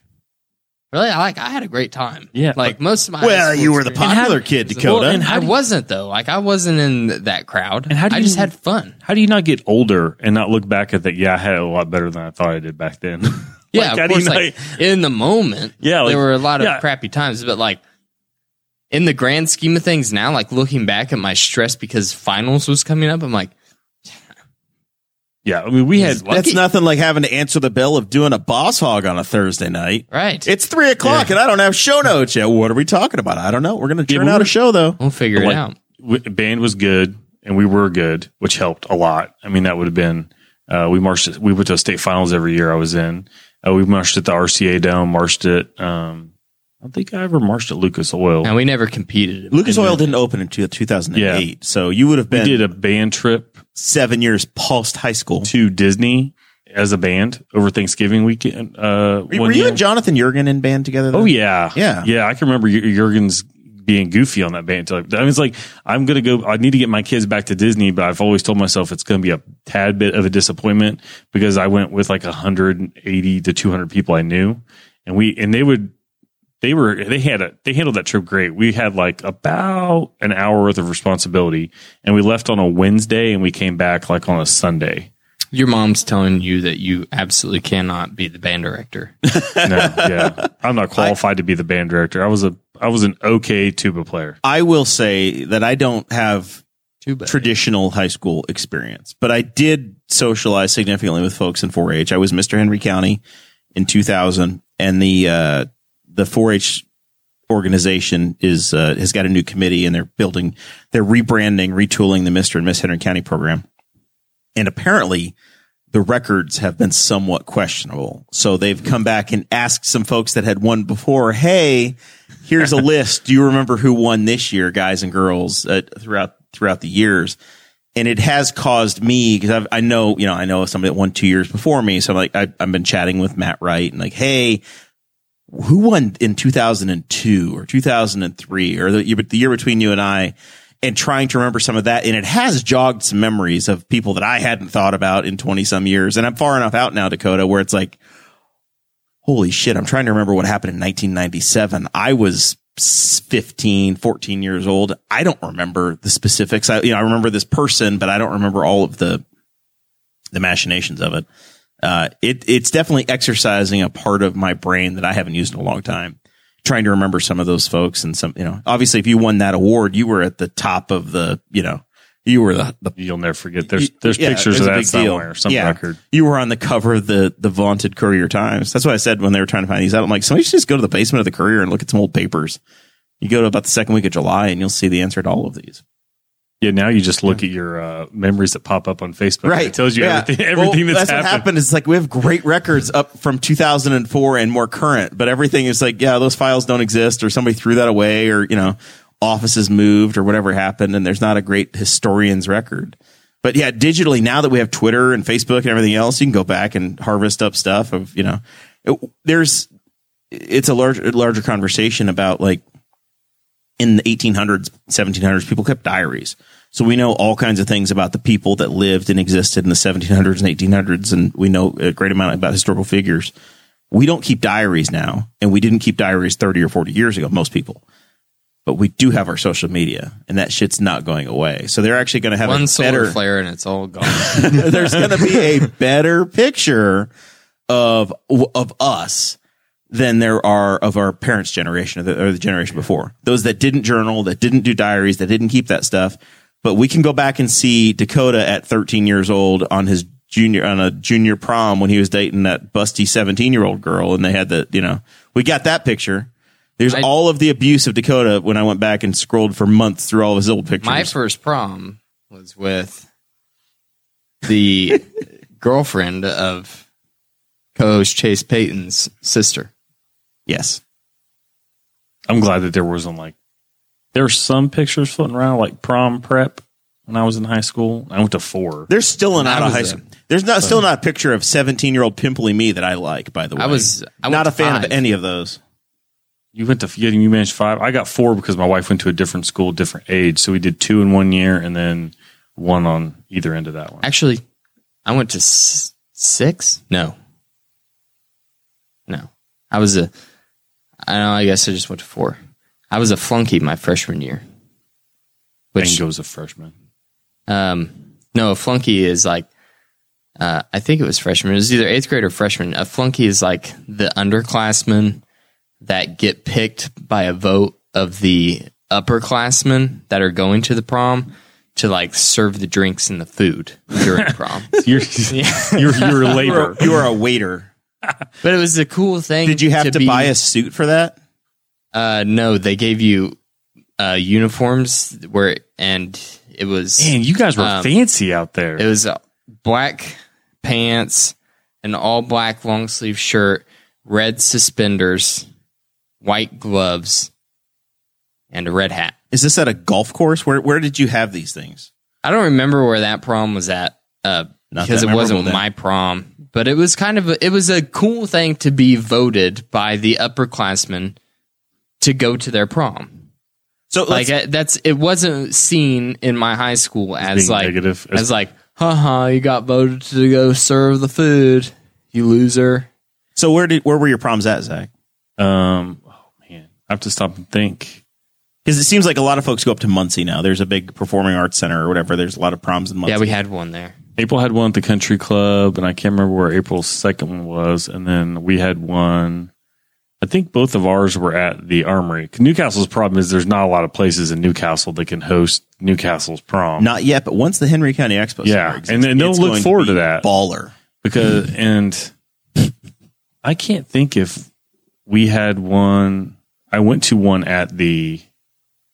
really? I like, I had a great time. Yeah. like most of my well, you were the experience- popular kid, Dakota. well, and I wasn't though. Like I wasn't in that crowd. And how do I just had fun. How do you not get older and not look back at that? Yeah, I had it a lot better than I thought I did back then. <laughs> Yeah, Like, how of course. Like not- in the moment, Yeah, like- there were a lot of yeah. crappy times, but like in the grand scheme of things, now, like looking back at my stress because finals was coming up, I'm like, yeah, I mean, we had He's That's nothing like having to answer the bell of doing a boss hog on a Thursday night. right, It's three o'clock and I don't have show notes yet. What are we talking about? I don't know. We're going to Yeah, turn but out a show though. we'll figure like, it out. w- band was good and we were good, which helped a lot. I mean, that would have been, uh, we marched, we went to state finals every year I was in. Uh, we marched at the RCA Dome, marched at, um, I don't think I ever marched at Lucas Oil. And we never competed. Lucas Oil didn't open until 2008. Yeah. So you would have been. we did a band trip seven years post high school. to Disney as a band over Thanksgiving weekend. Uh, Were, one were you year. and Jonathan Jurgen in band together? then? Oh yeah, Yeah. yeah. I can remember Jur- Jurgen's being goofy on that band. I mean, it's like I'm gonna go. I need to get my kids back to Disney, but I've always told myself it's gonna be a tad bit of a disappointment because I went with like 180 to 200 people I knew, and we and they would. They were they had a they handled that trip great. We had like about an hour worth of responsibility, and we left on a Wednesday and we came back like on a Sunday. Your mom's telling you that you absolutely cannot be the band director. <laughs> No, yeah, I'm not qualified to be the band director. I was a I was an okay tuba player. I will say that I don't have Too bad. traditional high school experience, but I did socialize significantly with folks in 4-H. I was Mr. Henry County in 2000, and the uh, the 4-H organization is uh, has got a new committee, and they're building, they're rebranding, retooling the Mr. and Miss Henry County program, and apparently. The records have been somewhat questionable. So they've come back and asked some folks that had won before, Hey, here's a <laughs> list. Do you remember who won this year, guys and girls, uh, throughout, throughout the years? and it has caused me because I know you know I know somebody that won two years before me, so I'm like I, I've been chatting with Matt Wright and like, hey, who won in 2002 or 2003 or the, the year between you and I, and trying to remember some of that, and it has jogged some memories of people that I hadn't thought about in 20 some years, and I'm far enough out now, Dakota, where it's like, holy shit, I'm trying to remember what happened in 1997. I was 15, 14 years old. I don't remember the specifics. I, you know, I remember this person, but I don't remember all of the, the machinations of it. Uh, it, it's definitely exercising a part of my brain that I haven't used in a long time. Trying to remember some of those folks and some, you know, obviously if you won that award, you were at the top of the, you know, you were the, the You'll never forget. There's there's yeah, pictures of that somewhere, some Yeah. record. You were on the cover of the the vaunted Courier Times. That's what I said when they were trying to find these out. I'm like, somebody should just go to the basement of the Courier and look at some old papers. You go to about the second week of July and you'll see the answer to all of these. Yeah, now you just look at your uh, memories that pop up on Facebook. Right, It tells you Yeah. everything, <laughs> everything Well, that's, what happened. happened. Is like we have great records up from 2004 and more current, but everything is like, yeah, those files don't exist, or somebody threw that away, or you know, offices moved, or whatever happened, and there's not a great historian's record. But yeah, digitally now that we have Twitter and Facebook and everything else, you can go back and harvest up stuff of you know, it- there's it's a larger larger conversation about like in the 1800s, 1700s, people kept diaries. So we know all kinds of things about the people that lived and existed in the 1700s and 1800s, and we know a great amount about historical figures. We don't keep diaries now, and we didn't keep diaries 30 or 40 years ago, most people. But we do have our social media, and that shit's not going away. So they're actually going to have One a solar better flare and it's all gone. <laughs> there's going to be a better picture of of us than there are of our parents' generation or the, or the generation before. Those that didn't journal, that didn't do diaries, that didn't keep that stuff. But we can go back and see Dakota at 13 years old on his junior on a junior prom when he was dating that busty 17 year old girl, and they had the you know we got that picture. There's I- all of the abuse of Dakota when I went back and scrolled for months through all of his old pictures. My first prom was with the <laughs> girlfriend of co-host Chase Payton's sister. Yes. I'm glad that there wasn't like there there's some pictures floating around like prom prep when I was in high school. I went to four. There's still an That out of high school. There's not still not a picture of 17 year old pimply me that I like. By the way, I was- I went not a fan five. of any of those. You went to yeah, you managed five. I got four because my wife went to a different school, different age. So we did two in one year and then one on either end of that one. Actually, I went to s- six. No, no, I was a. I know. I guess I just went to four. I was a flunky my freshman year. Which Bingo's a freshman. Um, no, a flunky is like, uh, I think it was freshman. It was either eighth grade or freshman. A flunky is like the underclassmen that get picked by a vote of the upperclassmen that are going to the prom to like serve the drinks and the food during <laughs> prom. You're <laughs> you're you're You labor. you were a waiter. <laughs> But it was a cool thing. Did you have to, be- buy a suit for that? Uh, no, they gave you uh, uniforms where, and it was Man, you guys were Um, fancy out there. It was black pants, an all black long sleeve shirt, red suspenders, white gloves, and a red hat. Is this at a golf course? Where where did you have these things? I don't remember where that prom was at uh, because it wasn't then. my prom, but it was kind of a, it was a cool thing to be voted by the upperclassmen to go to their prom. So Like let's- uh, that's it wasn't seen in my high school as like negative. as like, haha, you got voted to go serve the food, you loser. so where did where were your proms at, Zach? um, oh man, I have to stop and think. Because it seems like a lot of folks go up to Muncie now. There's a big performing arts center or whatever. There's a lot of proms in Muncie. Yeah, we had one there. April had one at the country club, and I can't remember where April's second one was. And then we had one. I think both of ours were at the Armory. Newcastle's problem is there's not a lot of places in Newcastle that can host Newcastle's prom. Not yet, but once the Henry County Expo Yeah, exists, and then they'll look forward be to that. Baller. because <laughs> and I can't think if we had one. I went to one at the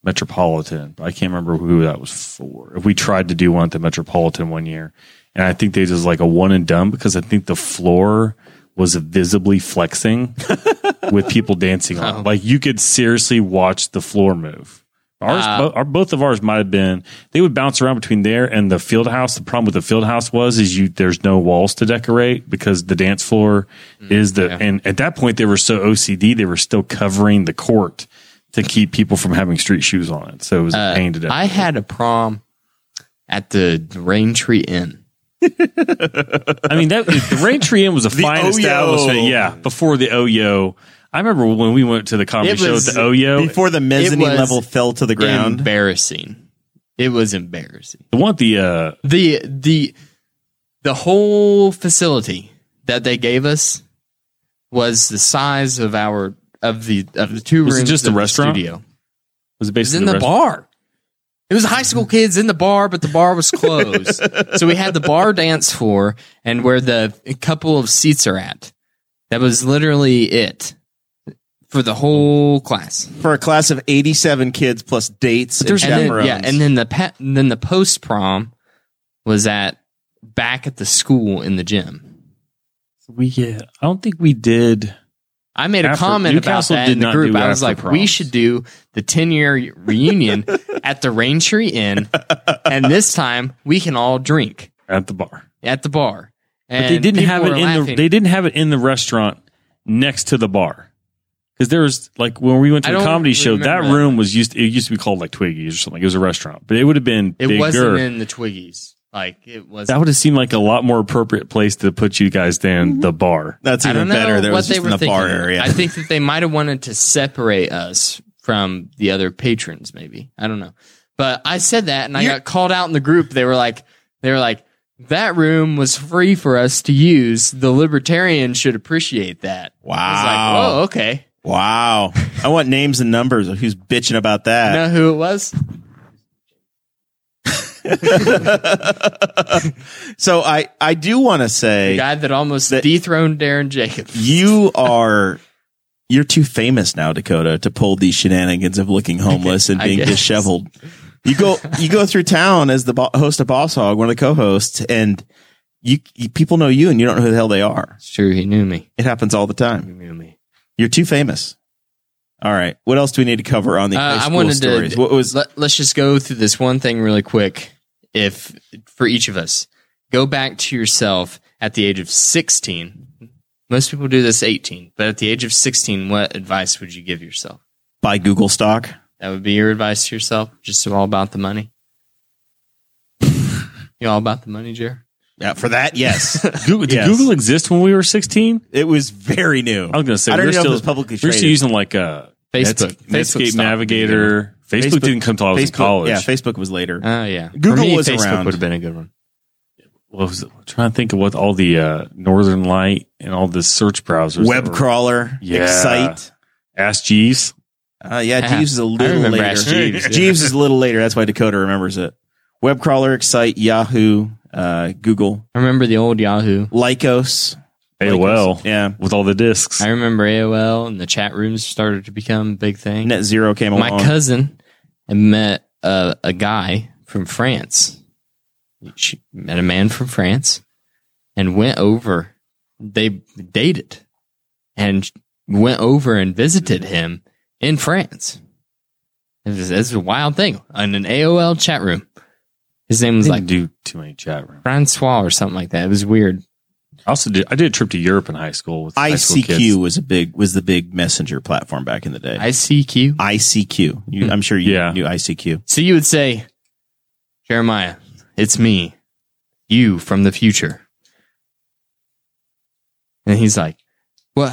Metropolitan, but I can't remember who that was for. If we tried to do one at the Metropolitan one year, and I think they just like a one and done because I think the floor was visibly flexing <laughs> with people dancing on. it. Like you could seriously watch the floor move. Ours, Wow. bo- our, both of ours might have been. They would bounce around between there and the field house. The problem with the field house was is you there's no walls to decorate because the dance floor mm, is the and at that point they were so OCD they were still covering the court to keep people from having street shoes on it. So it was a pain to decorate. Uh, I had a prom at the Rain Tree Inn. I mean, that the Rain Tree Inn was a <laughs> fine Oyo. establishment. Yeah, before the Oyo. I remember when we went to the comedy It show at was- the Oyo. Before the mezzanine was level fell to the ground. Embarrassing. It was embarrassing. the one at the uh, The the the whole facility that they gave us was the size of our of the of the two Was it rooms. just a the restaurant? studio. was it It was basically in the restaurant? bar. It was high school kids in the bar, but the bar was closed. <laughs> so we had the bar dance floor and where the couple of seats are at. That was literally it for the whole class. for a class of 87 kids plus dates and and then, yeah, and then the pe- and then the post prom was at back at the school in the gym. We yeah, I don't think we did. I made a comment Newcastle about that in the group. I was after like, we should do the 10 year reunion <laughs> at the Rain Tree Inn, and this time we can all drink at the bar. at the bar. And But they didn't have it in the they didn't have it in the restaurant next to the bar. Because there was like when we went to I the comedy show, that remember that. room was used. It used to be called like Twiggies or something. It was a restaurant, but it would have been It bigger. wasn't in the Twiggies. Like it was. that would have seemed like a lot more appropriate place to put you guys than mm-hmm. the bar. That's I even don't know better. There what was they just were in the thinking. bar area. I think that they might have wanted to separate us from the other patrons. Maybe I don't know. But I said that, and I You're- got called out in the group. They were like, they were like, that room was free for us to use. The libertarians should appreciate that. I was Wow. like, oh, okay. wow. I want names and numbers of who's bitching about that. know who it was? <laughs> So I, I do want to The say guy that almost That- dethroned Darren Jacobs. you are you're too famous now, Dakota, to pull these shenanigans of looking homeless and being disheveled. You go you go through town as the bo- host of Boss Hog, one of the co-hosts, and you, you people know you and you don't know who the hell they are. It's true. He knew me. It happens all the He time. knew me. You're too famous. All right. What else do we need to cover on the Uh, I wanted stories? to. what was Let, let's just go through this one thing really quick. If for each of us, go back to yourself at the age of sixteen. Most people do this eighteen, but at the age of sixteen, what advice would you give yourself? buy Google stock? That would be your advice to yourself. Just all about the money. <laughs> you all about the money, Jer? Yeah, for that, yes. <laughs> Google, did Yes. Google exist when we were sixteen? it was very new. I was going to say I don't we're even know if still it was publicly traded. we're still using like a Facebook. Nets- Facebook Netscape stopped Navigator. Facebook, didn't come till I was in Facebook- college. Yeah, Facebook was later. Oh yeah, Google For me, was Facebook around. would have been a good one. what was it? I'm trying to think of what all the uh, Northern Light and all the search browsers. Web were- crawler, Yeah. Excite. Ask Jeeves. Uh, yeah, Jeeves is a little remember later. Ask Jeeves. Jeeves is a little later. That's why Dakota remembers it. Web crawler, Excite, Yahoo, uh, Google, I remember the old Yahoo. Lycos. AOL. Yeah. With all the discs. I remember AOL and the chat rooms started to become a big thing. Net Zero came My along. cousin met a, a guy from France. She met a man from France and went over. They dated and went over and visited him in France. It was, it was a wild thing in an AOL chat room. His name was like do too many chat rooms. Francois or something like that. It was weird. I also did. I did a trip to Europe in high school with high school ICQ kids. was a big was the big messenger platform back in the day. ICQ. ICQ. You, hmm. I'm sure you Yeah. knew ICQ. So you would say, Jeremiah, it's me, you from the future. And he's like, what,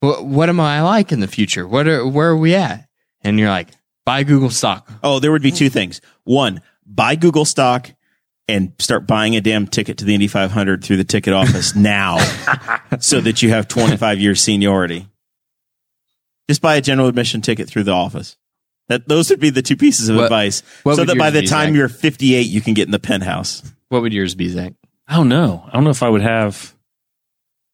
what, what am I like in the future? What are, where are we at? And you're like, buy Google stock. Oh, there would be two things. One, buy Google stock. And start buying a damn ticket to the Indy 500 through the ticket office <laughs> now so that you have 25 years seniority. Just buy a general admission ticket through the office. That those would be the two pieces of What- advice. what so that by the be, time Zach? you're 58, you can get in the penthouse. What would yours be, Zach? I don't know. I don't know if I would have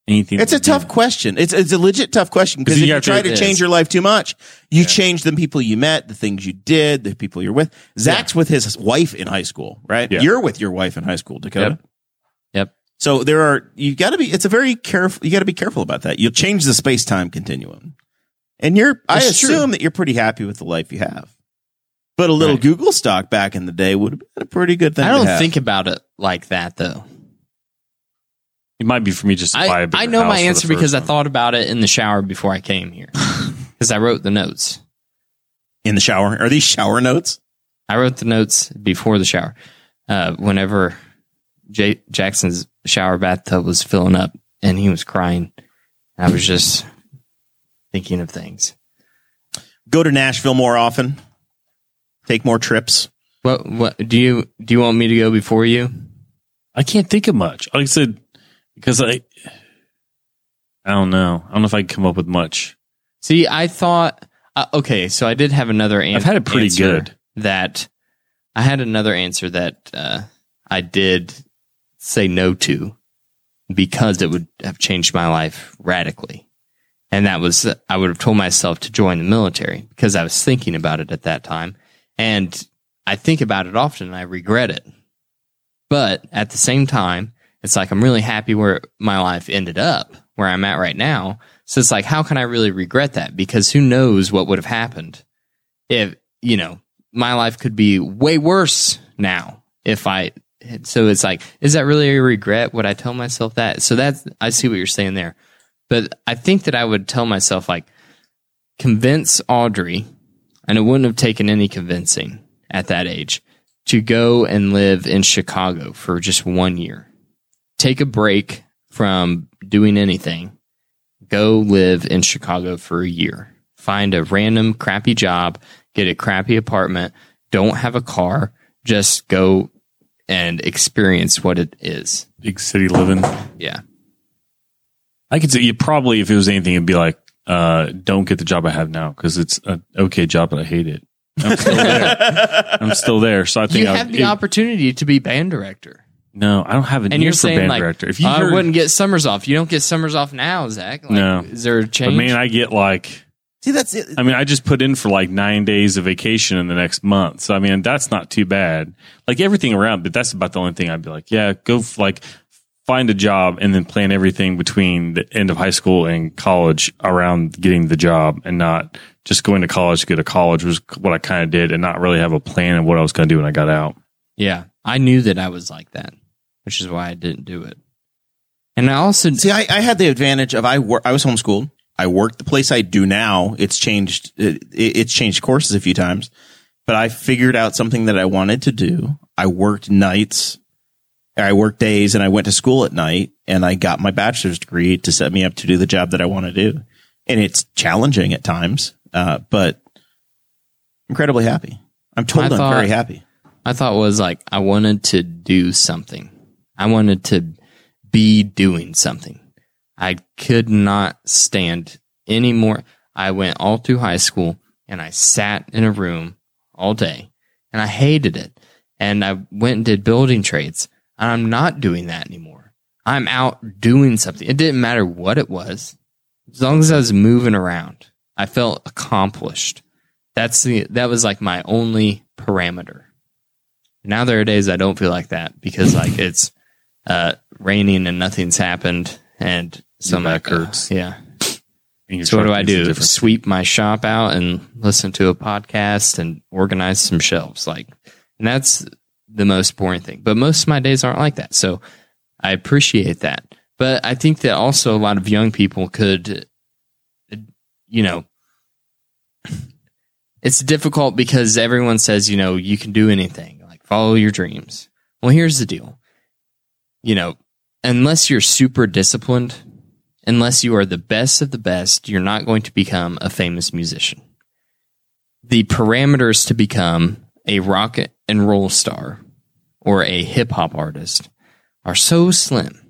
anything. It's a tough question. It's it's a legit tough question because if you you to- try to change your life too much, you change the people you met, the things you did, the people you're with. Zach's with his wife in high school, right? Yeah. You're with your wife in high school, Dakota. Yep. Yep. So there are you got to be. It's a very careful. You got to be careful about that. You'll change the space time continuum, and you're. I It's true. assume that you're pretty happy with the life you have. But a little Right. Google stock back in the day would have been a pretty good thing. I don't think about it like that though. It might be for me just to buy I, a bigger I know house my for the answer because first I one. thought about it in the shower before I came here. <laughs> Because I wrote the notes. in the shower. Are these shower notes? I wrote the notes before the shower. Uh, whenever J- Jackson's shower bathtub was filling up and he was crying, I was just thinking of things. Go to Nashville more often. Take more trips. What what do you do you want me to go before you? I can't think of much. Like I said, because I, I don't know. I don't know if I can come up with much. See, I thought uh, okay, so I did have another answer. I've had it pretty good. That I had another answer that uh, I did say no to because it would have changed my life radically, and that was I would have told myself to join the military because I was thinking about it at that time, and I think about it often and I regret it. But at the same time, it's like I'm really happy where my life ended up, where I'm at right now. So it's like, how can I really regret that? Because who knows what would have happened if, you know, my life could be way worse now if I. So it's like, is that really a regret? Would I tell myself that? So that's, I see what you're saying there. But I think that I would tell myself, like, convince Audrey, and it wouldn't have taken any convincing at that age, to go and live in Chicago for just one year. Take a break from doing anything. Go live in Chicago for a year. Find a random crappy job, get a crappy apartment, don't have a car, just go and experience what it is. Big city living. Yeah. I could say you probably, if it was anything, it'd be like, uh, don't get the job I have now because it's an okay job, but I hate it. I'm still there. <laughs> I'm still there. So I think You I have the it- opportunity to be band director. No, I don't have an And ear you're for saying band like, director. If you I heard, wouldn't get summers off. You don't get summers off now, Zach. Like, No. Is there a but change? man, I get like, See, that's it. I mean, I just put in for like nine days of vacation in the next month. So I mean, that's not too bad. Like everything around, but that's about the only thing I'd be like, yeah, go f- like find a job and then plan everything between the end of high school and college around getting the job and not just going to college to go to college was what I kind of did and not really have a plan of what I was going to do when I got out. yeah. I knew that I was like that, which is why I didn't do it. And I also, See, I, I had the advantage of I work. I was homeschooled. I worked the place I do now. It's changed. It, it's changed courses a few times, but I figured out something that I wanted to do. I worked nights. I worked days, and I went to school at night, and I got my bachelor's degree to set me up to do the job that I want to do. And it's challenging at times, uh, but incredibly happy. I'm told I I'm thought- very happy. I thought was like, I wanted to do something. I wanted to be doing something. I could not stand anymore. I went all through high school and I sat in a room all day and I hated it. And I went and did building trades and I'm not doing that anymore. I'm out doing something. It didn't matter what it was. As long as I was moving around, I felt accomplished. That's the, that was like my only parameter. Now there are days I don't feel like that because like it's uh, raining and nothing's happened, and so back uh, hurts. yeah. So what do I do? Sweep my shop out and listen to a podcast and organize some shelves. Like, and that's the most boring thing. But most of my days aren't like that. So I appreciate that. But I think that also a lot of young people could, you know, <sighs> it's difficult because everyone says, you know, you can do anything, like follow your dreams. Well, here's the deal. You know, unless you're super disciplined, unless you are the best of the best, you're not going to become a famous musician. The parameters to become a rock and roll star or a hip hop artist are so slim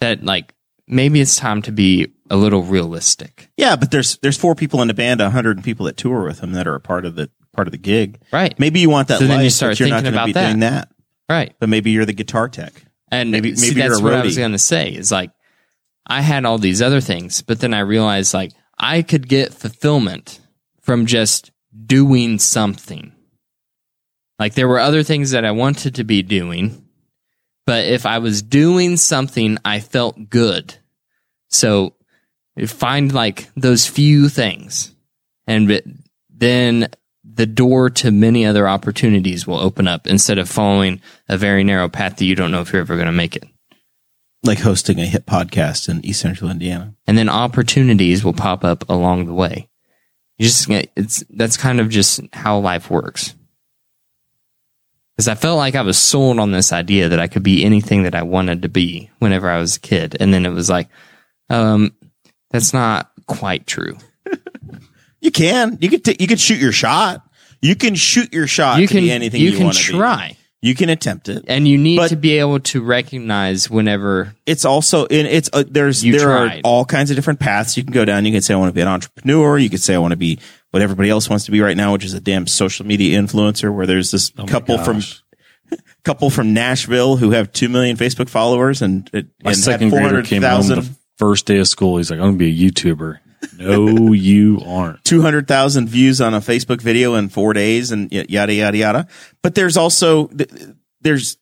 that like maybe it's time to be a little realistic. Yeah, but there's there's four people in the band, a hundred people that tour with them that are a part of the part of the gig. Right. Maybe you want that So then you start but you're not thinking going to about be doing that. Right. But maybe you're the guitar tech. And Maybe- maybe you're that's what I was going to say is like, I had all these other things, but then I realized like I could get fulfillment from just doing something. Like there were other things that I wanted to be doing, but if I was doing something, I felt good. So find like those few things and then the door to many other opportunities will open up instead of following a very narrow path that you don't know if you're ever going to make it. Like hosting a hit podcast in East Central Indiana. And then opportunities will pop up along the way. You just it's that's kind of just how life works. Cuz I felt like I was sold on this idea that I could be anything that I wanted to be whenever I was a kid and then it was like um that's not quite true. <laughs> You can. You could. T- you could shoot your shot. You can shoot your shot. You to can be anything you you, can want to be. try. You can attempt it. And you need to be able to recognize whenever It's also in. It's uh, there's You there tried. are all kinds of different paths you can go down. You can say I want to be an entrepreneur. You could say I want to be what everybody else wants to be right now, which is a damn social media influencer. Where there's this Oh couple from <laughs> couple from Nashville who have two million Facebook followers and and My had second grader came home the first day of school. He's like, I'm going to be a YouTuber. No, you aren't. 200,000 views on a Facebook video in four days and yada, yada, yada. But there's also, th- there's,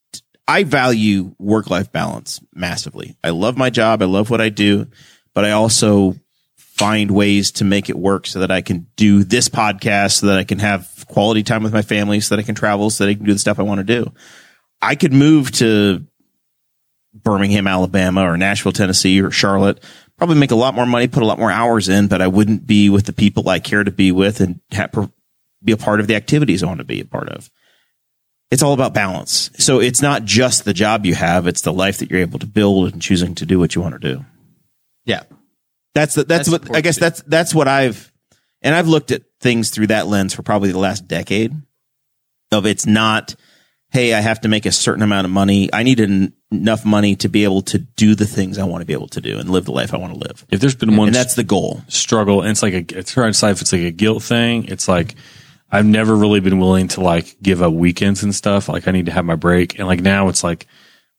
I value work life balance massively. I love my job. I love what I do, but I also find ways to make it work so that I can do this podcast, so that I can have quality time with my family, so that I can travel, so that I can do the stuff I want to do. I could move to Birmingham, Alabama, or Nashville, Tennessee, or Charlotte. Probably make a lot more money, put a lot more hours in, but I wouldn't be with the people I care to be with and ha- per- be a part of the activities I want to be a part of. It's all about balance. So it's not just the job you have; it's the life that you're able to build and choosing to do what you want to do. yeah. That's the, that's, That's what I guess too. that's that's what I've and I've looked at things through that lens for probably the last decade. Of it's not, hey, I have to make a certain amount of money. I need en- enough money to be able to do the things I want to be able to do and live the life I want to live. If there's been one And that's the goal. struggle, and it's like a, it's hard if it's like a guilt thing. It's like, I've never really been willing to like give up weekends and stuff. Like I need to have my break. And like now it's like,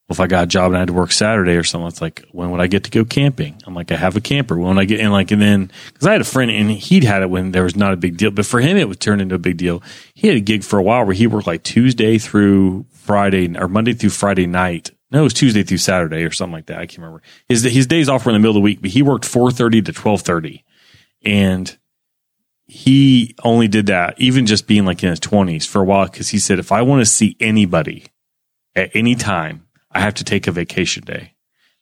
well, if I got a job and I had to work Saturday or something, it's like, when would I get to go camping? I'm like, I have a camper. When would I get and like, and then cause I had a friend and he'd had it when there was not a big deal, but for him, it would turn into a big deal. He had a gig for a while where he worked like Tuesday through Friday or Monday through Friday night. No, it was Tuesday through Saturday or something like that. I can't remember. His, his days off were in the middle of the week, but he worked 430 to 1230 and he only did that even just being like in his 20s for a while because he said if i want to see anybody at any time i have to take a vacation day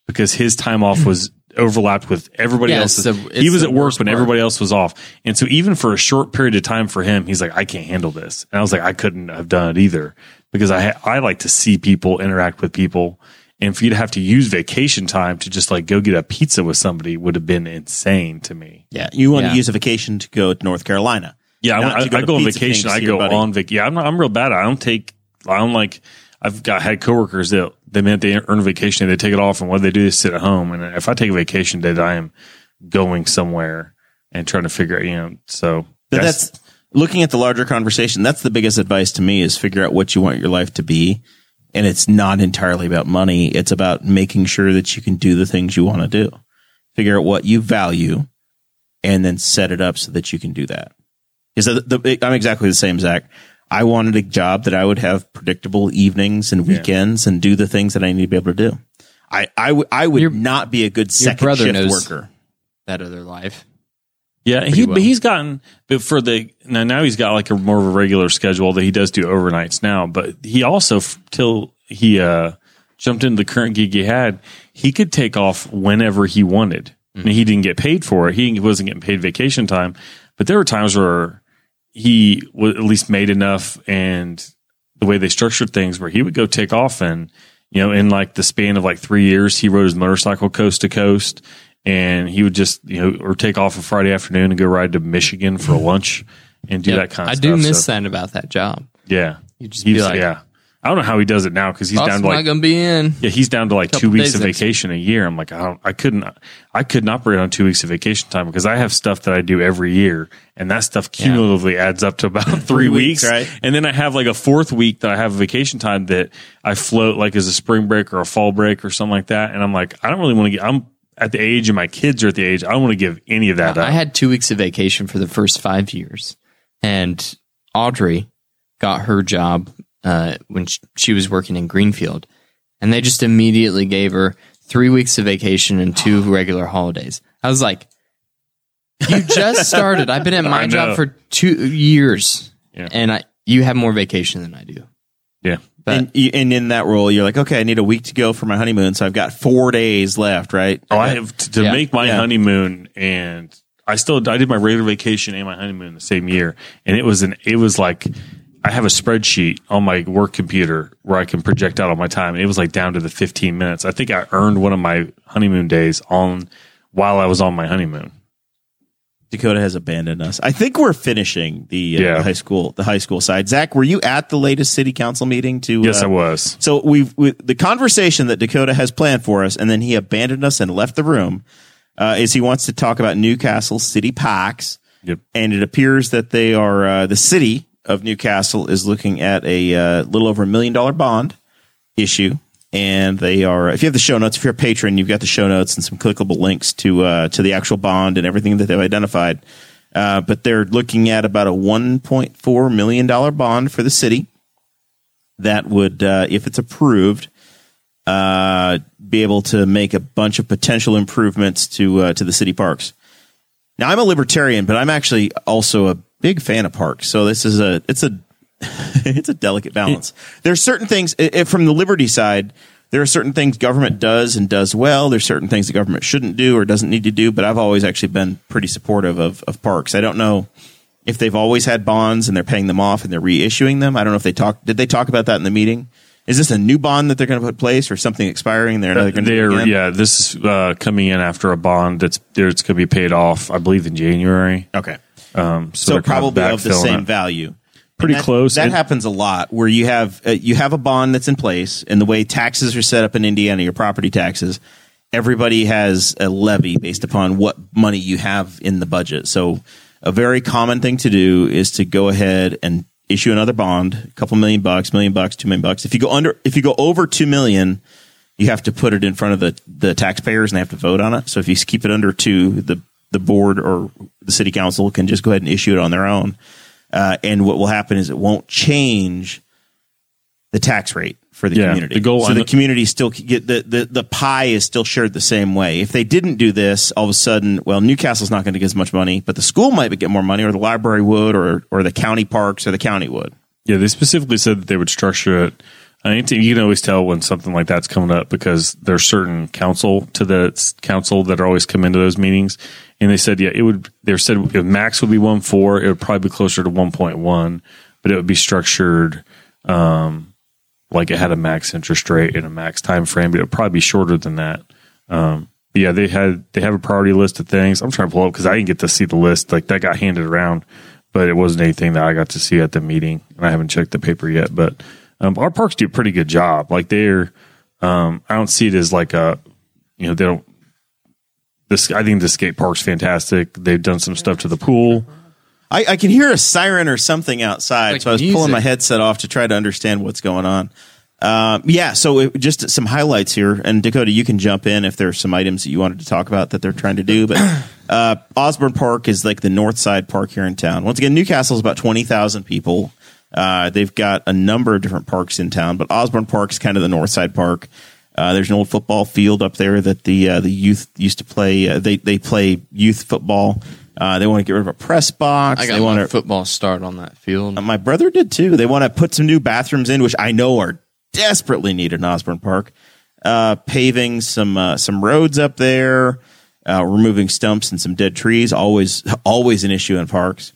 because his time off was <laughs> overlapped with everybody Yeah, else's the- he was at work when part. everybody else was off and so even for a short period of time for him he's like i can't handle this and i was like i couldn't have done it either because i ha- i like to see people interact with people and for you to have to use vacation time to just like go get a pizza with somebody would have been insane to me Yeah. You want Yeah. to use a vacation to go to North Carolina. Yeah, Not I, to go I, to go on vacation. I go buddy. on vacation. Yeah, I'm, I'm real bad. I don't take. I don't like. I've got had coworkers that they meant they earn a vacation. And they take it off, and what they do is sit at home. And if I take a vacation day, I am going somewhere and trying to figure out. You know, so But that's, looking at the larger conversation. That's the biggest advice to me is figure out what you want your life to be. And it's not entirely about money. It's about making sure that you can do the things you want to do. Figure out what you value and then set it up so that you can do that. Because the, the, I'm exactly the same, Zach. I wanted a job that I would have predictable evenings and weekends and do the things that I need to be able to do. I, I, w- I would Your- not be a good second shift knows- worker. That other life. Yeah, he well. but he's gotten but for the now now he's got like a more of a regular schedule that he does do overnights now. But he also till he uh jumped into the current gig he had, he could take off whenever he wanted. And he didn't get paid for it. He wasn't getting paid vacation time. But there were times where he wa at least made enough and the way they structured things where he would go take off and you know in like the span of like three years he rode his motorcycle coast to coast and he would just you know or take off a friday afternoon and go ride to michigan for <laughs> lunch and do Yep. that kind of I stuff do miss So, that about that job. yeah You just He be like, yeah I don't know how he does it now because he's down to like gonna be in. yeah, he's down to like two weeks of next vacation a year. I'm like, I don't, I couldn't, I couldn't operate on two weeks of vacation time because I have stuff that I do every year, and that stuff cumulatively adds up to about <laughs> three, weeks, weeks, right? And then I have like a fourth week that I have vacation time that I float like as a spring break or a fall break or something like that. And I'm like, I don't really want to get. I'm at the age, and my kids are at the age. I don't want to give any of that up. I had two weeks of vacation for the first five years, and Audrey got her job uh, when sh- she was working in Greenfield, and they just immediately gave her three weeks of vacation and two <sighs> regular holidays. I was like, <laughs> "You just started. I've been at my job for two years, Yeah. and I you have more vacation than I do." Yeah. But and, and in that role, you're like, okay, I need a week to go for my honeymoon, so I've got four days left, right? Oh, I have to, to Yeah. make my Yeah. honeymoon, and I still I did my regular vacation and my honeymoon the same year, and it was an it was like I have a spreadsheet on my work computer where I can project out all my time, and it was like down to the 15 minutes. I think I earned one of my honeymoon days on while I was on my honeymoon. Dakota has abandoned us. I think we're finishing the, uh, Yeah. high school the high school side. Zach, were you at the latest city council meeting? To Yes, uh, I was. So we've we, the conversation that Dakota has planned for us, and then he abandoned us and left the room. Uh, is he wants to talk about Newcastle city parks, Yep. and it appears that they are uh, the city of Newcastle is looking at a uh, little over a million dollar bond issue, and they are. If you have the show notes, if you're a patron, you've got the show notes and some clickable links to uh, to the actual bond and everything that they've identified. Uh, but they're looking at about a 1.4 million dollar bond for the city that would, uh, if it's approved, uh, be able to make a bunch of potential improvements to uh, to the city parks. Now, I'm a libertarian, but I'm actually also a big fan of parks. So this is a it's a <laughs> it's a delicate balance. There's certain things if from the liberty side. There are certain things government does and does well. There's certain things the government shouldn't do or doesn't need to do. But I've always actually been pretty supportive of, of parks. I don't know if they've always had bonds and they're paying them off and they're reissuing them. I don't know if they talk. Did they talk about that in the meeting? Is this a new bond that they're going to put in place or something expiring? They're, they're going to yeah. This is uh, coming in after a bond that's there. It's going to be paid off, I believe, in January. Okay. Um, so so probably of the same it. value. Pretty that- close. That And- happens a lot where you have uh, you have a bond that's in place, and the way taxes are set up in Indiana, your property taxes, everybody has a levy based upon what money you have in the budget. So a very common thing to do is to go ahead and issue another bond, a couple million bucks, million bucks, two million bucks. If you go under, if you go over two million, you have to put it in front of the the taxpayers and they have to vote on it. So if you keep it under two, the the board or the city council can just go ahead and issue it on their own. Uh, and what will happen is it won't change the tax rate for the Yeah, community. the goal- so I the community still get the, the the pie is still shared the same way. If they didn't do this, all of a sudden, well, Newcastle's not going to get as much money, but the school might get more money, or the library would, or or the county parks, or the county would. Yeah, they specifically said that they would structure it. You can always tell when something like that's coming up because there's certain council to the council that are always come into those meetings, and they said, yeah, it would. They said if max would be one four, it would probably be closer to one point one, but it would be structured um, like it had a max interest rate and a max time frame, but it would probably be shorter than that. Um, yeah, they had they have a priority list of things. I'm trying to pull up because I didn't get to see the list like that got handed around, but it wasn't anything that I got to see at the meeting, and I haven't checked the paper yet. But um, our parks do a pretty good job. Like they're, um, I don't see it as like a, you know, they don't. This I think the skate park's fantastic. They've done some stuff to the pool. I, I can hear a siren or something outside, Like so I was music. pulling my headset off to try to understand what's going on. Um, yeah, so it, just some highlights here, and Dakota, you can jump in if there's some items that you wanted to talk about that they're trying to do. But <coughs> uh, Osborne Park is like the north side park here in town. Once again, Newcastle is about twenty thousand people. Uh, they've got a number of different parks in town, but Osborne Park is kind of the north side park. Uh, there's an old football field up there that the uh, the youth used to play. Uh, they they play youth football. Uh, they want to get rid of a press box. I they got want my to football start on that field. my brother did too. They want to put some new bathrooms in, which I know are desperately needed in Osborne Park. Uh, paving some uh, some roads up there, uh, removing stumps and some dead trees. Always always an issue in parks.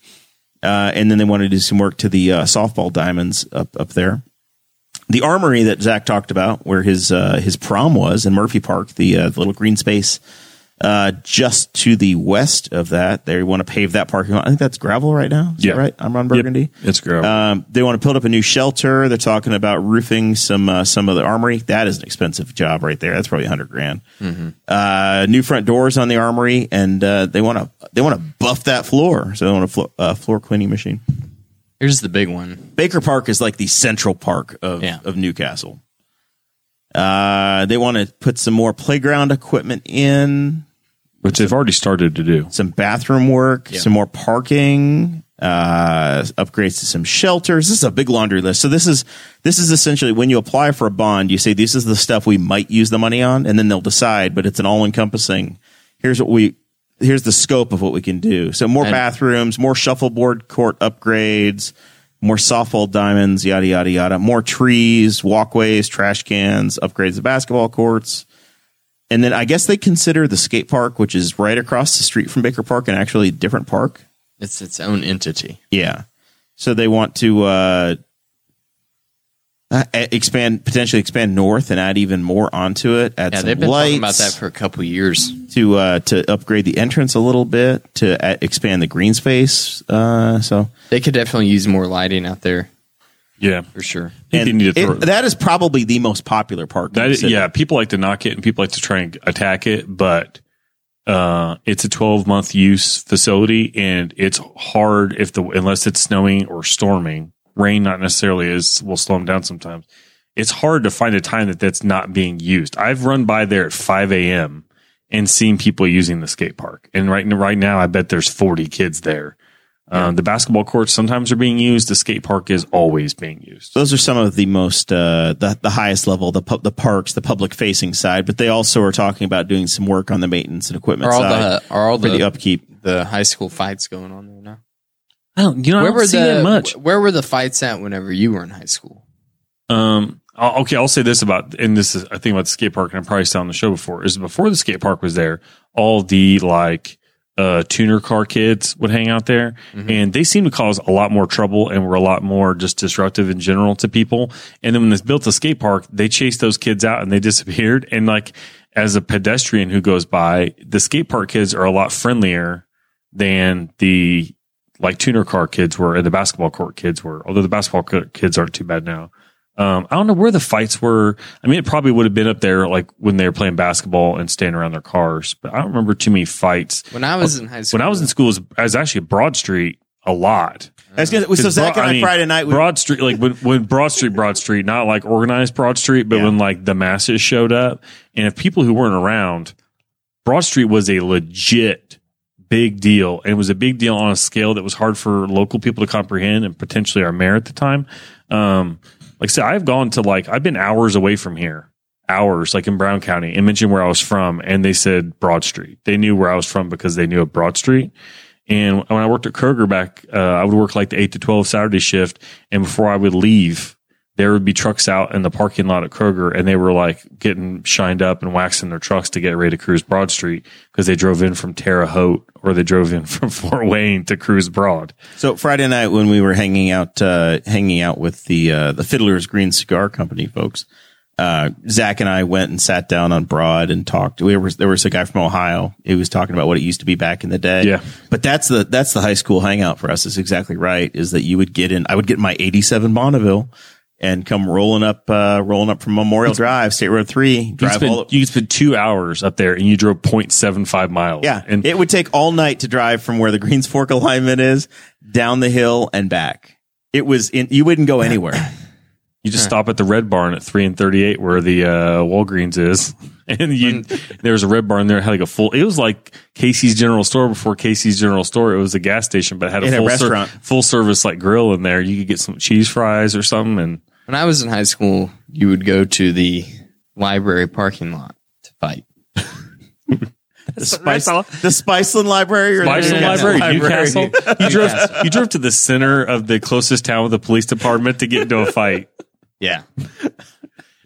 Uh, and then they wanted to do some work to the uh, softball diamonds up up there. The armory that Zach talked about, where his uh, his prom was in Murphy Park, the, uh, the little green space Uh, just to the west of that, they want to pave that parking lot. I think that's gravel right now. Is that Yeah. right. I'm on Burgundy. It's gravel. Um, they want to build up a new shelter. They're talking about roofing some uh, some of the armory. That is an expensive job right there. That's probably a hundred grand. Uh, new front doors on the armory, and uh, they want to they want to buff that floor. So they want a flo- uh, floor cleaning machine. Here's the big one. Baker Park is like the central park of Yeah. of Newcastle. Uh, they want to put some more playground equipment in, which they've already started to do. some bathroom work, some more parking, uh, upgrades to some shelters. This is a big laundry list. So this is this is essentially when you apply for a bond, you say this is the stuff we might use the money on, and then they'll decide. But it's an all encompassing. Here's what we. Here's the scope of what we can do. So more And- bathrooms, more shuffleboard court upgrades, more softball diamonds, yada yada yada. More trees, walkways, trash cans, upgrades to basketball courts. And then I guess they consider the skate park, which is right across the street from Baker Park, an actually different park. It's its own entity. Yeah. So they want to uh, uh, expand, potentially expand north and add even more onto it. Add Yeah, some they've been lights talking about that for a couple years. to uh, to upgrade the entrance a little bit to expand the green space. Uh, so They could definitely use more lighting out there Yeah, for sure. I think they and throw it- that is probably the most popular park. That is, yeah, people like to knock it and people like to try and attack it, but uh, it's a 12 month use facility and it's hard if the unless it's snowing or storming. Rain not necessarily is will slow them down sometimes. It's hard to find a time that that's not being used. I've run by there at 5 a.m. and seen people using the skate park, and right right now I bet there's 40 kids there. Um, the basketball courts sometimes are being used. The skate park is always being used. those are some of the most uh, the the highest level the pu- the parks the public facing side but they also are talking about doing some work on the maintenance and equipment Are all side the are all the the upkeep the high school fights going on there now? I don't, you know, Where I don't were see the that much. Where were the fights at whenever you were in high school? Um. I'll- Okay, I'll say this about, and this is I think about the skate park, and I probably said on the show before. Is before the skate park was there, all the like uh tuner car kids would hang out there, and they seemed to cause a lot more trouble and were a lot more just disruptive in general to people. And then when they built the skate park, they chased those kids out and they <laughs> disappeared. And like as a pedestrian who goes by, the skate park kids are a lot friendlier than the like tuner car kids were and the basketball court kids were. Although the basketball kids aren't too bad now. Um, I don't know where the fights were. I mean, it probably would have been up there like when they were playing basketball and standing around their cars, but I don't remember too many fights. When I was in high school, When I was in school, it was, I was actually at Broad Street a lot. I was gonna, so 'Cause Zach Broad- and I, mean, Friday night we, Broad Street, like when, when Broad Street, Broad Street, not like organized Broad Street, but Yeah. when like the masses showed up, and if people who weren't around, Broad Street was a legit big deal, and it was a big deal on a scale that was hard for local people to comprehend, and potentially our mayor at the time. Um, like I said, I've gone to like I've been hours away from here, hours like in Brown County, and mentioned where I was from, and they said Broad Street. They knew where I was from because they knew of Broad Street. And when I worked at Kroger back, uh, I would work like the eight to 12 Saturday shift. And before I would leave, there would be trucks out in the parking lot at Kroger and they were like getting shined up and waxing their trucks to get ready to cruise Broad Street because they drove in from Terre Haute or they drove in <laughs> from Fort Wayne to cruise Broad. so Friday night when we were hanging out, uh, hanging out with the uh, the Fiddler's Green Cigar Company folks, uh, Zach and I went and sat down on Broad and talked. We were, there was a guy from Ohio. He was talking about what it used to be back in the day. Yeah. But that's the that's the high school hangout for us. Is exactly right. Is that you would get in? I would get my '87 Bonneville and come rolling up, uh, rolling up from Memorial Drive, State Road Three, You could, spend, all. you spend two hours up there and you drove 0.75 miles. Yeah, And it would take all night to drive from where the Greens Fork <laughs> alignment is down the hill and back. It was in. You wouldn't go anywhere. <laughs> You just stop at the Red Barn at three and thirty eight, where the uh, Walgreens is, <laughs> and you there was a Red Barn there had like a full. It was like Casey's General Store before Casey's General Store. It was a gas station, but it had a In a full ser- restaurant. full service like grill in there. You could get some cheese fries or something, and when I was in high school, you would go to the library parking lot to fight. <laughs> The Spice, the Spiceland Library or the Spiceland Newcastle Library, Newcastle. You drove you drove to the center of the closest town with the police department to get into a fight. Yeah. <laughs>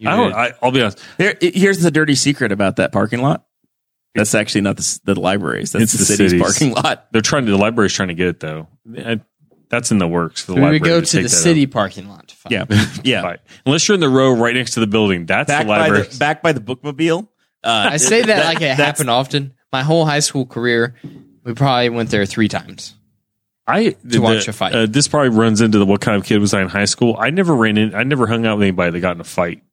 I don't, I, I'll be honest. Here, here's the dirty secret about that parking lot. That's actually not the, s- the libraries. That's It's the, the city's, cities. parking lot. They're trying to. The library's trying to get it though. I- that's in the works for the we library. would go to to the that city parking lot to fight. Yeah, yeah. <laughs> Right. Unless you're in the row right next to the building, that's Back the by library. the <laughs> back by the bookmobile. Uh, I say that, like it happened often, my whole high school career, we probably went there three times. I To watch a fight. Uh, this probably runs into the what kind of kid was I in high school. I never ran in. I never hung out with anybody that got in a fight.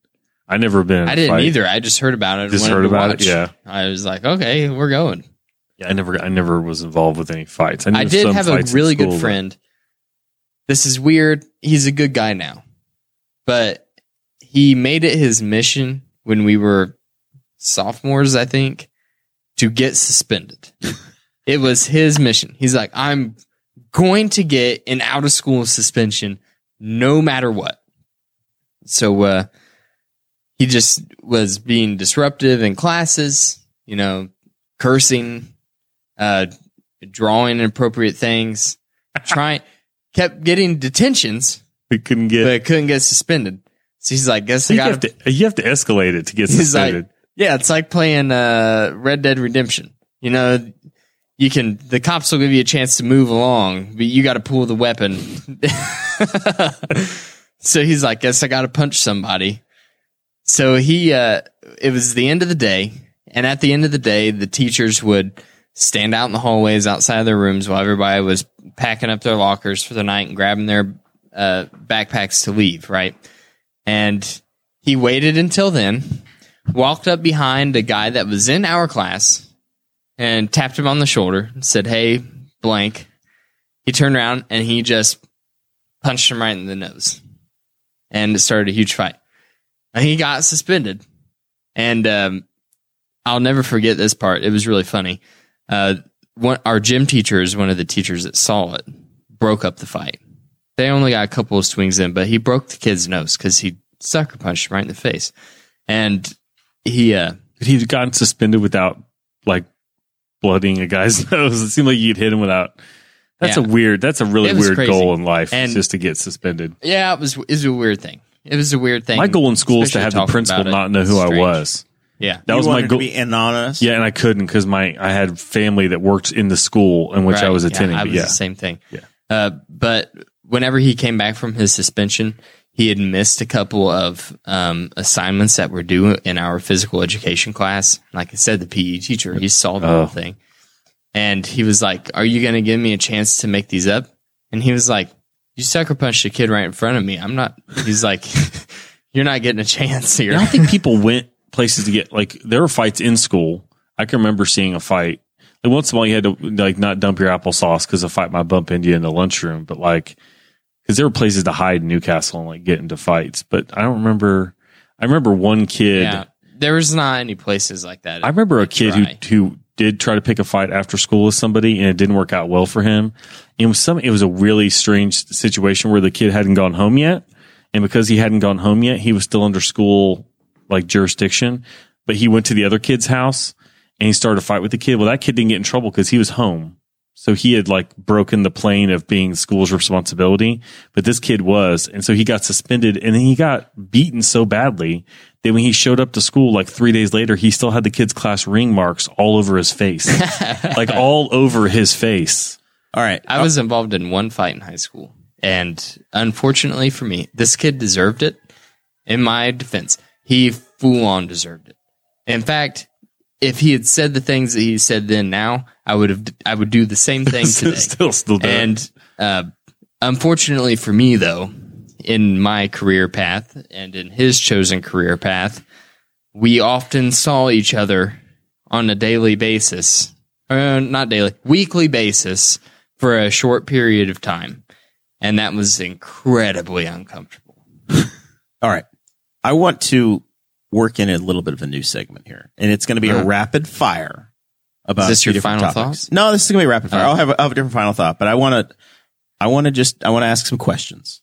I never been. I didn't fight. either. I just heard about it. Just heard about it, yeah. I was like, okay, we're going. Yeah, I never. I never was involved with any fights. I, I did have a really school, good but- friend. This is weird. He's a good guy now, but he made it his mission when we were sophomores, I think, to get suspended. <laughs> it was his mission. He's like, I'm going to get an out of school suspension no matter what. So, uh, he just was being disruptive in classes, you know, cursing, uh, drawing inappropriate things, trying, <laughs> kept getting detentions, We couldn't get. but couldn't get suspended. So he's like, guess I you got have to. You have to escalate it to get He's like, suspended. yeah, it's like playing uh, Red Dead Redemption. You know, you can the cops will give you a chance to move along, but you got to pull the weapon. <laughs> so he's like, guess I got to punch somebody. So he, uh, it was the end of the day, and at the end of the day, the teachers would stand out in the hallways outside of their rooms while everybody was packing up their lockers for the night and grabbing their uh, backpacks to leave. Right, and he waited until then, walked up behind a guy that was in our class and tapped him on the shoulder and said, Hey, blank. He turned around and he just punched him right in the nose. And it started a huge fight. And he got suspended. And um, I'll never forget this part. It was really funny. Uh, one, our gym teacher is one of the teachers that saw it, broke up the fight. They only got a couple of swings in, but he broke the kid's nose because he sucker punched him right in the face. And he, uh, he'd gotten suspended without like blooding a guy's <laughs> nose. It seemed like you'd hit him without. That's Yeah. a weird. That's a really weird crazy. goal in life, And- just to get suspended. yeah, it was, it was a weird thing. It was a weird thing. My goal in school is to have the principal not know who I was. Yeah. That you was my goal. to be anonymous. Yeah, and I couldn't because my I had family that worked in the school in which I Right. was Yeah, attending. I was yeah, the same thing. Yeah. Uh, but whenever he came back from his suspension, he had missed a couple of um, assignments that were due in our physical education class. Like I said, the PE teacher, he saw the Oh. whole thing. And he was like, Are you going to give me a chance to make these up? And he was like, You sucker punched a kid right in front of me. I'm not, he's like, <laughs> You're not getting a chance here. I don't <laughs> think people went places to get like there were fights in school. I can remember seeing a fight. Like once in a while, you had to like not dump your applesauce because a fight might bump into you in the lunchroom. But like, because there were places to hide in Newcastle and like get into fights. But I don't remember. I remember one kid. yeah. There was not any places like that. I remember a kid who who did try to pick a fight after school with somebody and it didn't work out well for him. It was some it was a really strange situation where the kid hadn't gone home yet. And because he hadn't gone home yet, he was still under school like jurisdiction. But he went to the other kid's house and he started a fight with the kid. Well, that kid didn't get in trouble because he was home. So he had like broken the plane of being school's responsibility, but this kid was. And so he got suspended and then he got beaten so badly that when he showed up to school like three days later, he still had the kid's class ring marks all over his face, <laughs> like all over his face. All right. I was involved in one fight in high school, and unfortunately for me, this kid deserved it. In my defense, he full on deserved it. In fact, if he had said the things that he said then, now I would have, I would do the same thing <laughs> today. still, still do and uh, unfortunately for me, though, in my career path and in his chosen career path, we often saw each other on a daily basis, uh, not daily, weekly basis for a short period of time. And that was incredibly uncomfortable. <laughs> All right. I want to work in a little bit of a new segment here, and it's going to be a Uh-huh. rapid fire about Is this your final topics. thoughts? No, this is going to be rapid fire. Oh. I'll have, a, I'll have a different final thought, but I want to, I want to just, I want to ask some questions.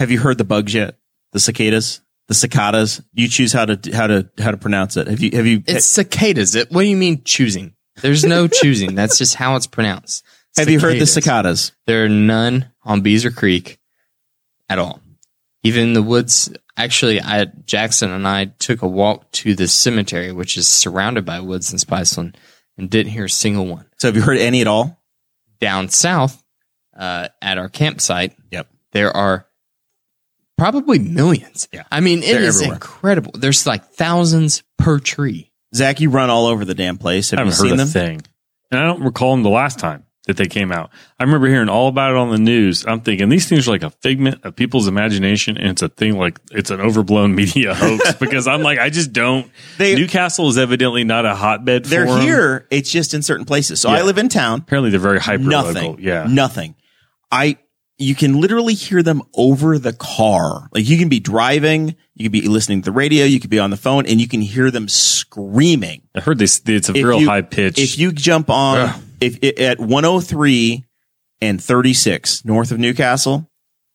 Have you heard the bugs yet? The cicadas, the cicadas. You choose how to how to how to pronounce it. Have you have you It's cicadas. It, what do you mean choosing? There's no <laughs> choosing. That's just how it's pronounced. have you heard the Cicadas. cicadas? There are none on Beezer Creek at all. Even in the woods. Actually, I, Jackson and I took a walk to the cemetery, which is surrounded by woods in Spiceland, and didn't hear a single one. So have you heard any at all? Down south, uh, at our campsite, Yep. there are probably millions. Yeah. I mean, it They're is everywhere. incredible. There's like thousands per tree. Zach, you run all over the damn place. Have I you haven't seen heard a them? thing. And I don't recall them the last time that they came out. I remember hearing all about it on the news. I'm thinking these things are like a figment of people's imagination and it's a thing like it's an overblown <laughs> media hoax because I'm like, I just don't. They- Newcastle is evidently not a hotbed They're here. It's just in certain places. So I live in town. Apparently they're very hyper Nothing. local. Yeah. Nothing. I, you can literally hear them over the car. Like you can be driving, you could be listening to the radio, you could be on the phone and you can hear them screaming. I heard this. It's a If real you- high pitch. If you jump on Ugh. If at 103 and 36 north of Newcastle,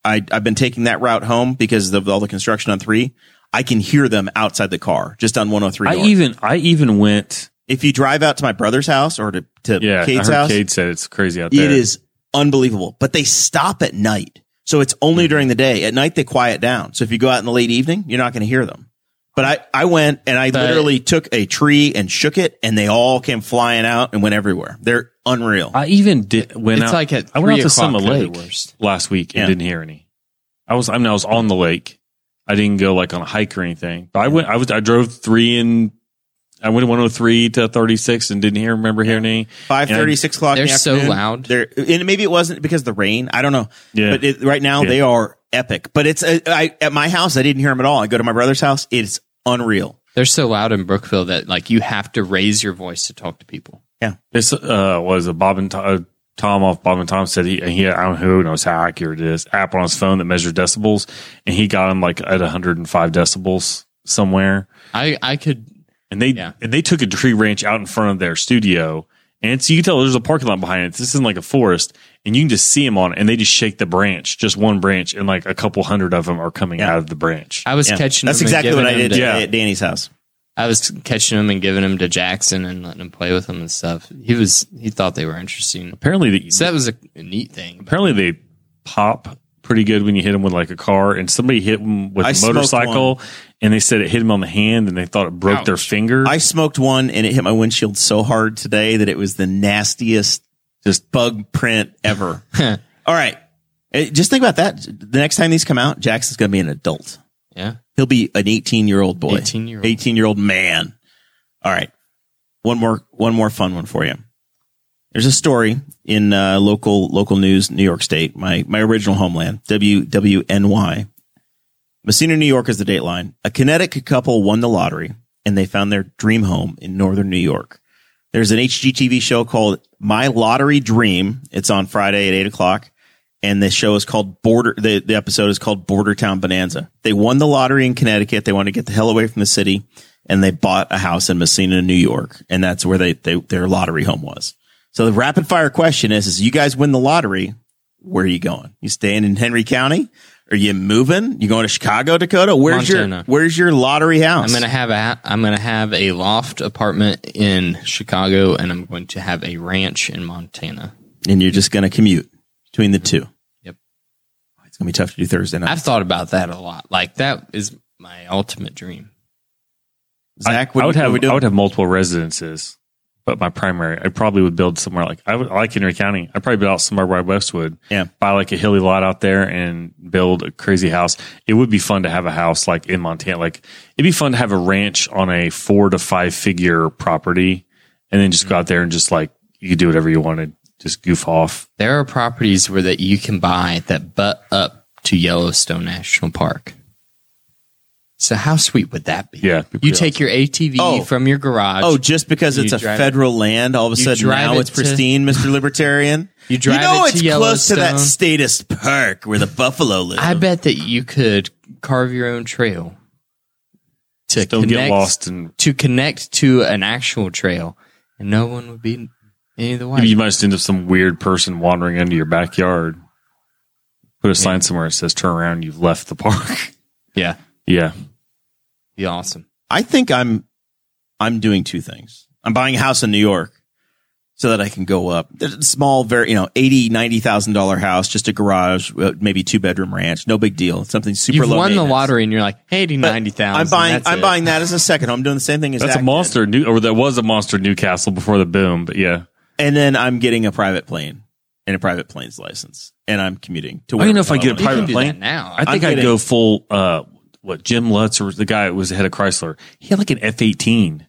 I, I've been taking that route home because of all the construction on three. I can hear them outside the car just on 103. I north. even, I even went. if you drive out to my brother's house or to, to Yeah. Kate's house, Kate said it's crazy out there. it is unbelievable. But they stop at night. So it's only Mm-hmm. during the day. At night, they quiet down. So if you go out in the late evening, you're not going to hear them. But I, I went and I But- literally took a tree and shook it and they all came flying out and went everywhere. They're unreal. I even did went It's out. like at I went out to Summit o'clock, Lake last week and Yeah. didn't hear any. I was I mean I was on the lake. I didn't go like on a hike or anything. But I went. I was. I drove three and I went 103 to 36 and didn't hear remember hearing any. Five thirty, And six o'clock. in the They're so loud. They're, and maybe it wasn't because of the rain. I don't know. Yeah. But it, right now Yeah. they are epic. But it's uh, I, at my house. I didn't hear them at all. I go to my brother's house. It's unreal. They're so loud in Brookville that like you have to raise your voice to talk to people. Yeah, this uh was a Bob and Tom, uh, Tom off Bob and Tom said he he I don't know who knows how accurate it is. App on his phone that measures decibels, and he got him like at 105 decibels somewhere. I I could and they Yeah. and they took a tree branch out in front of their studio, and so you can tell there's a parking lot behind it. This isn't like a forest, and you can just see them on it, and they just shake the branch, just one branch, and like a couple hundred of them are coming Yeah. out of the branch. I was Yeah. catching. That's them and exactly giving what I did to- Yeah. at Danny's house. I was catching them and giving them to Jackson and letting him play with them and stuff. He was he thought they were interesting. apparently, the, So that was a, a neat thing. apparently they pop pretty good when you hit them with like a car, and somebody hit them with I a motorcycle, and they said it hit them on the hand, and they thought it broke their finger. I smoked one and it hit my windshield so hard today that it was the nastiest just bug print ever. <laughs> All right. Eh, Just think about that. The next time these come out, Jackson's going to be an adult. Yeah. He'll be an 18 year old boy. 18-year-old. 18 year old man. All right. One more, one more fun one for you. There's a story in uh, local local news, New York State, my my original homeland, WWNY. Massena, New York is the dateline. A Connecticut couple won the lottery and they found their dream home in northern New York. There's an HGTV show called My Lottery Dream. It's on Friday at eight o'clock. And the show is called Border. The, the episode is called Border Town Bonanza. They won the lottery in Connecticut. They wanted to get the hell away from the city and they bought a house in Massena, New York. And that's where they, they their lottery home was. So the rapid fire question is, is you guys win the lottery, where are you going? You staying in Henry County? Are you moving? You going to Chicago, Dakota? Where's Montana. your Where's your lottery house? I'm gonna have a I'm gonna have a loft apartment in Chicago, and I'm going to have a ranch in Montana. and you're just gonna commute between the two. Yep. It's gonna be tough to do Thursday night. I've thought about that a lot. Like that is my ultimate dream. Zach, I, what, I would what are have we doing? I would have multiple residences, but my primary I probably would build somewhere like I would I like Henry County. I'd probably build out somewhere by Westwood. Yeah. buy like a hilly lot out there and build a crazy house. It would be fun to have a house like in Montana. Like it'd be fun to have a ranch on a four to five figure property, and then just go mm-hmm. out there and just like you could do whatever you wanted, just goof off. There are properties where that you can buy that butt up to Yellowstone National Park. So how sweet would that be? Yeah, it'd be you pretty take your ATV Oh. from your garage. Oh, just because You it's a drive- federal land, all of a you sudden drive now it it's to- pristine, Mr. <laughs> Libertarian. You drive know it to You know it's close to that Yellowstone. statist park where the buffalo live. I bet that you could carve your own trail to Don't connect, get lost and to connect to an actual trail, and no one would be any of the way. maybe you might just end up some weird person wandering into your backyard. Put a sign somewhere that says "Turn around, you've left the park." yeah, yeah, be awesome. I think I'm I'm doing two things. I'm buying a house in New York so that I can go up. There's a small, very you know, eighty, ninety thousand dollar house, just a garage, uh, maybe two bedroom ranch, no big deal. Something super. You've low won the lottery, and you're like, hey, But ninety thousand. I'm buying. I'm buying that as a second home. I'm doing the same thing as that's Zach a did. monster. New, or that was a monster Newcastle before the boom. But yeah, and then I'm getting a private plane and a private plane's license, and I'm commuting to. I don't know if I get a wanna You can private plane now. I think I'm I'd go full. uh What Jim Lutz or the guy who was the head of Chrysler? He had like an F eighteen.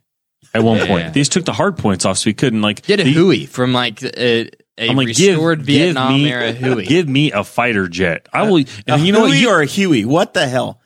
at one Yeah. point. They just took the hard points off, so he couldn't like Get a the- Huey from like a, a I'm like, give, restored give Vietnam me, era Huey. give me a fighter jet. I will. a And you know what? You- are a Huey? What the hell?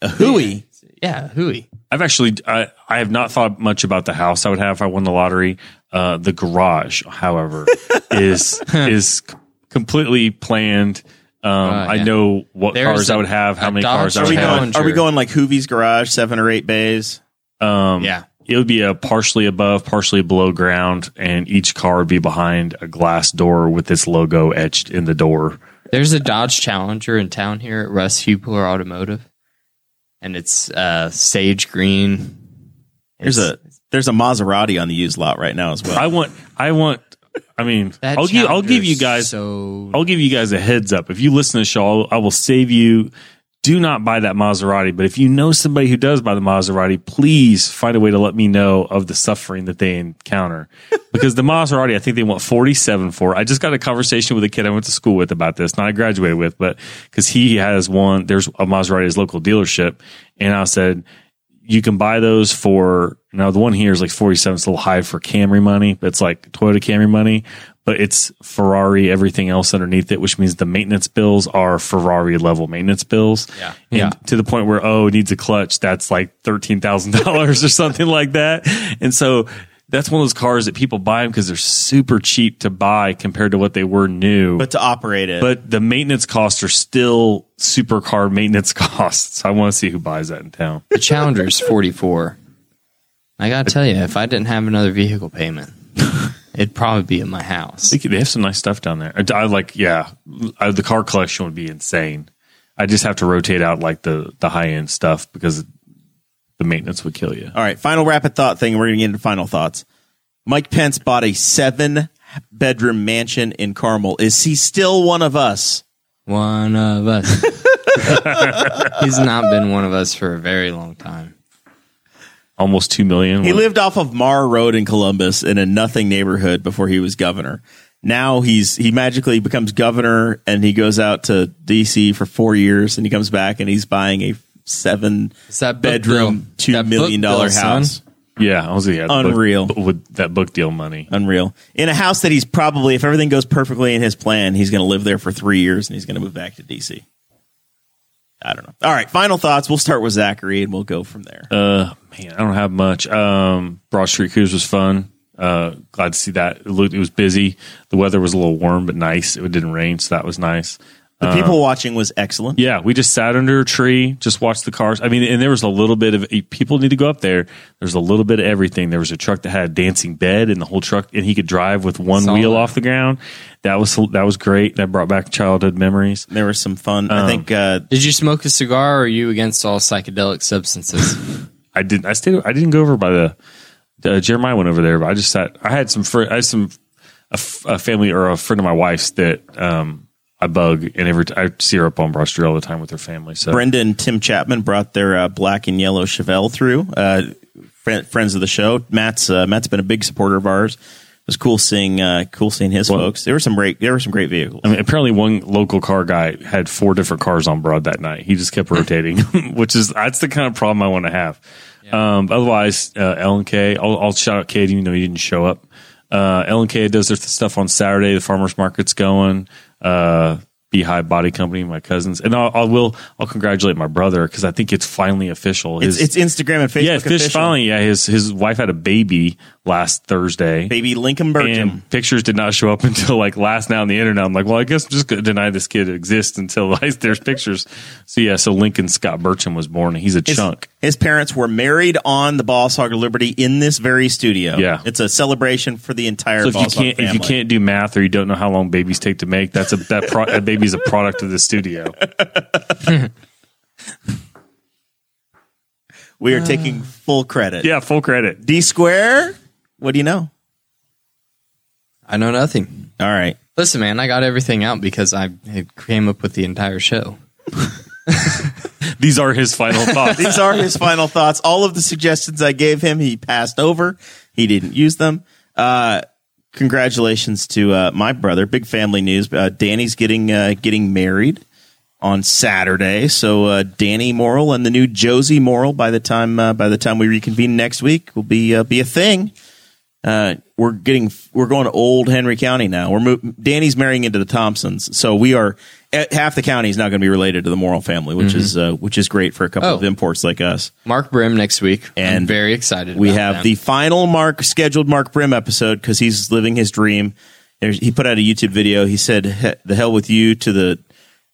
A Huey? yeah, Huey. I've actually, I, I have not thought much about the house I would have if I won the lottery. Uh, the garage, however, <laughs> is is completely planned. Um, I yeah. know what There's cars I a- would have, how many Dodge cars I Are would we have. going? Are we going like Hoovie's garage, seven or eight bays? Um, Yeah. It would be a partially above, partially below ground, and each car would be behind a glass door with this logo etched in the door. There's a Dodge Challenger in town here at Russ Hubler Automotive, and it's uh, sage green. There's It's- a there's a Maserati on the used lot right now as well. I want, I want, I mean, that I'll give, I'll give you guys, so I'll give you guys a heads up. If you listen to the show, I'll, I will save you. Do not buy that Maserati. But if you know somebody who does buy the Maserati, please find a way to let me know of the suffering that they encounter. <laughs> Because the Maserati, I think they want 47 for. I just got a conversation with a kid I went to school with about this, not I graduated with, but because he has one, there's a Maserati at his local dealership. And I said, you can buy those for now the one here is like 47 it's a little high for camry money but it's like toyota camry money but it's ferrari everything else underneath it which means the maintenance bills are ferrari level maintenance bills Yeah. and Yeah. to the point where oh it needs a clutch that's like $13000 or something like that and so that's one of those cars that people buy them because they're super cheap to buy compared to what they were new but to operate it, but the maintenance costs are still supercar maintenance <laughs> costs. I want to see who buys that in town. the Challenger's 44. I gotta tell you, if I didn't have another vehicle payment, <laughs> it'd probably be at my house. They, they have some nice stuff down there. I, I like, yeah, I, the car collection would be insane. I just have to rotate out like the the high end stuff because the maintenance would kill you. All right, final rapid thought thing. We're going to get into final thoughts. Mike Pence bought a seven bedroom mansion in Carmel. Is he still one of us? One of us. <laughs> He's not been one of us for a very long time. Almost two million. He lived off of Mar Road in Columbus in a nothing neighborhood before he was governor. Now he's he magically becomes governor and he goes out to DC for four years and he comes back and he's buying a seven It's that book bedroom deal. two That million book dollar deal, son. house. yeah, I was yeah, the book- Unreal. with that book deal money. Unreal. In a house that he's probably, if everything goes perfectly in his plan, he's going to live there for three years and he's going to move back to DC. I don't know. All right, final thoughts. We'll start with Zachary and we'll go from there. Uh, man, I don't have much. Um, Broad Street Cruise was fun. Uh, glad to see that. It looked, it was busy. The weather was a little warm but nice. It didn't rain, so that was nice. The people watching was excellent. Yeah, we just sat under a tree, just watched the cars. I mean, and there was a little bit of people need to go up there. There's a little bit of everything. There was a truck that had a dancing bed, and the whole truck, and he could drive with one Saw wheel off the ground. That was that was great. That brought back childhood memories. There was some fun. Um, I think uh, Did you smoke a cigar or are you against all psychedelic substances? <laughs> I didn't. I stayed. I didn't go over by the. Uh, Jeremiah went over there, but I just sat. I had some. Fr- I had some. A, f- a family or a friend of my wife's that um I bug, and every t- I see her up on Broad Street all the time with her family. So Brenda and Tim Chapman brought their uh, black and yellow Chevelle through. Uh, fri friends of the show. Matt's uh, Matt's been a big supporter of ours. It was cool seeing uh, cool seeing his folks. There were some great there were some great vehicles. I mean, apparently one local car guy had four different cars on Broad that night. He just kept rotating, <laughs> which is that's the kind of problem I want to have. Um, otherwise, uh, L and K, I'll, I'll shout out Cade even though he didn't show up. Uh, L and K does their stuff on Saturday. The farmers market's going. Uh, Beehive Body Company, my cousins, and I'll, I will I'll congratulate my brother because I think it's finally official. It's, His- it's Instagram and Facebook. yeah, Fish official. finally. Yeah, his his wife had a baby last Thursday. baby Lincoln Burcham. Pictures did not show up <laughs> until like last night on the internet. I'm like, well, I guess I'm just going to deny this kid exists until <laughs> like, there's pictures. So yeah, so Lincoln Scott Burcham was born. He's a His, chunk. His parents were married on the Boss Hog of Liberty in this very studio. Yeah. it's a celebration for the entire. So if you Boss Hog can't if you can't do math or you don't know how long babies take to make, that's a that, pro, that baby's a product of the studio. <laughs> we are taking full credit. Yeah, full credit. D square. What do you know? I know nothing. All right. Listen, man, I got everything out because I came up with the entire show. <laughs> These are his final <laughs> thoughts. These are his final thoughts. All of the suggestions I gave him, he passed over. He didn't use them. Uh, congratulations to uh, my brother. Big family news. Uh, Danny's getting uh, getting married. on Saturday. So uh, Danny Morrell and the new Josie Morrell by the time uh, by the time we reconvene next week will be uh, be a thing. Uh, we're getting we're going to old Henry County now. We're mo- Danny's marrying into the Thompsons, so we are half the county is not going to be related to the Morrell family, which is uh, which is great for a couple Oh. of imports like us. Mark Brim next week. And I'm very excited. We have that. the final Mark scheduled Mark Brim episode because he's living his dream. There's, he put out a YouTube video. He said, "The hell with you to the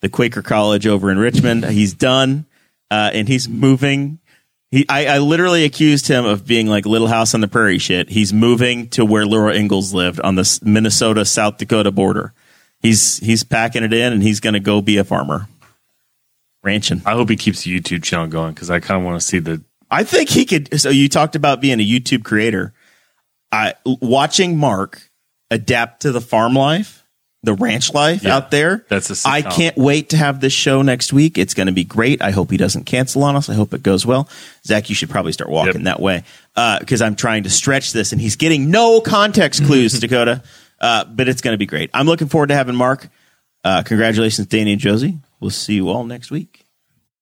the Quaker College over in Richmond." He's done, uh, and he's moving. He, I, I literally accused him of being like Little House on the Prairie shit. He's moving to where Laura Ingalls lived on the Minnesota South Dakota border. He's he's packing it in, and he's going to go be a farmer, ranching. I hope he keeps the YouTube channel going because I kind of want to see the. I think he could. So you talked about being a YouTube creator. I watching Mark adapt to the farm life, the ranch life Yeah, out there. that's a. I can't wait to have this show next week. It's going to be great. I hope he doesn't cancel on us. I hope it goes well. Zach, you should probably start walking Yep. that way uh, because I'm trying to stretch this, and he's getting no context clues, <laughs> Dakota. Uh, but it's going to be great. I'm looking forward to having Mark. Uh, congratulations, Danny and Josie. We'll see you all next week.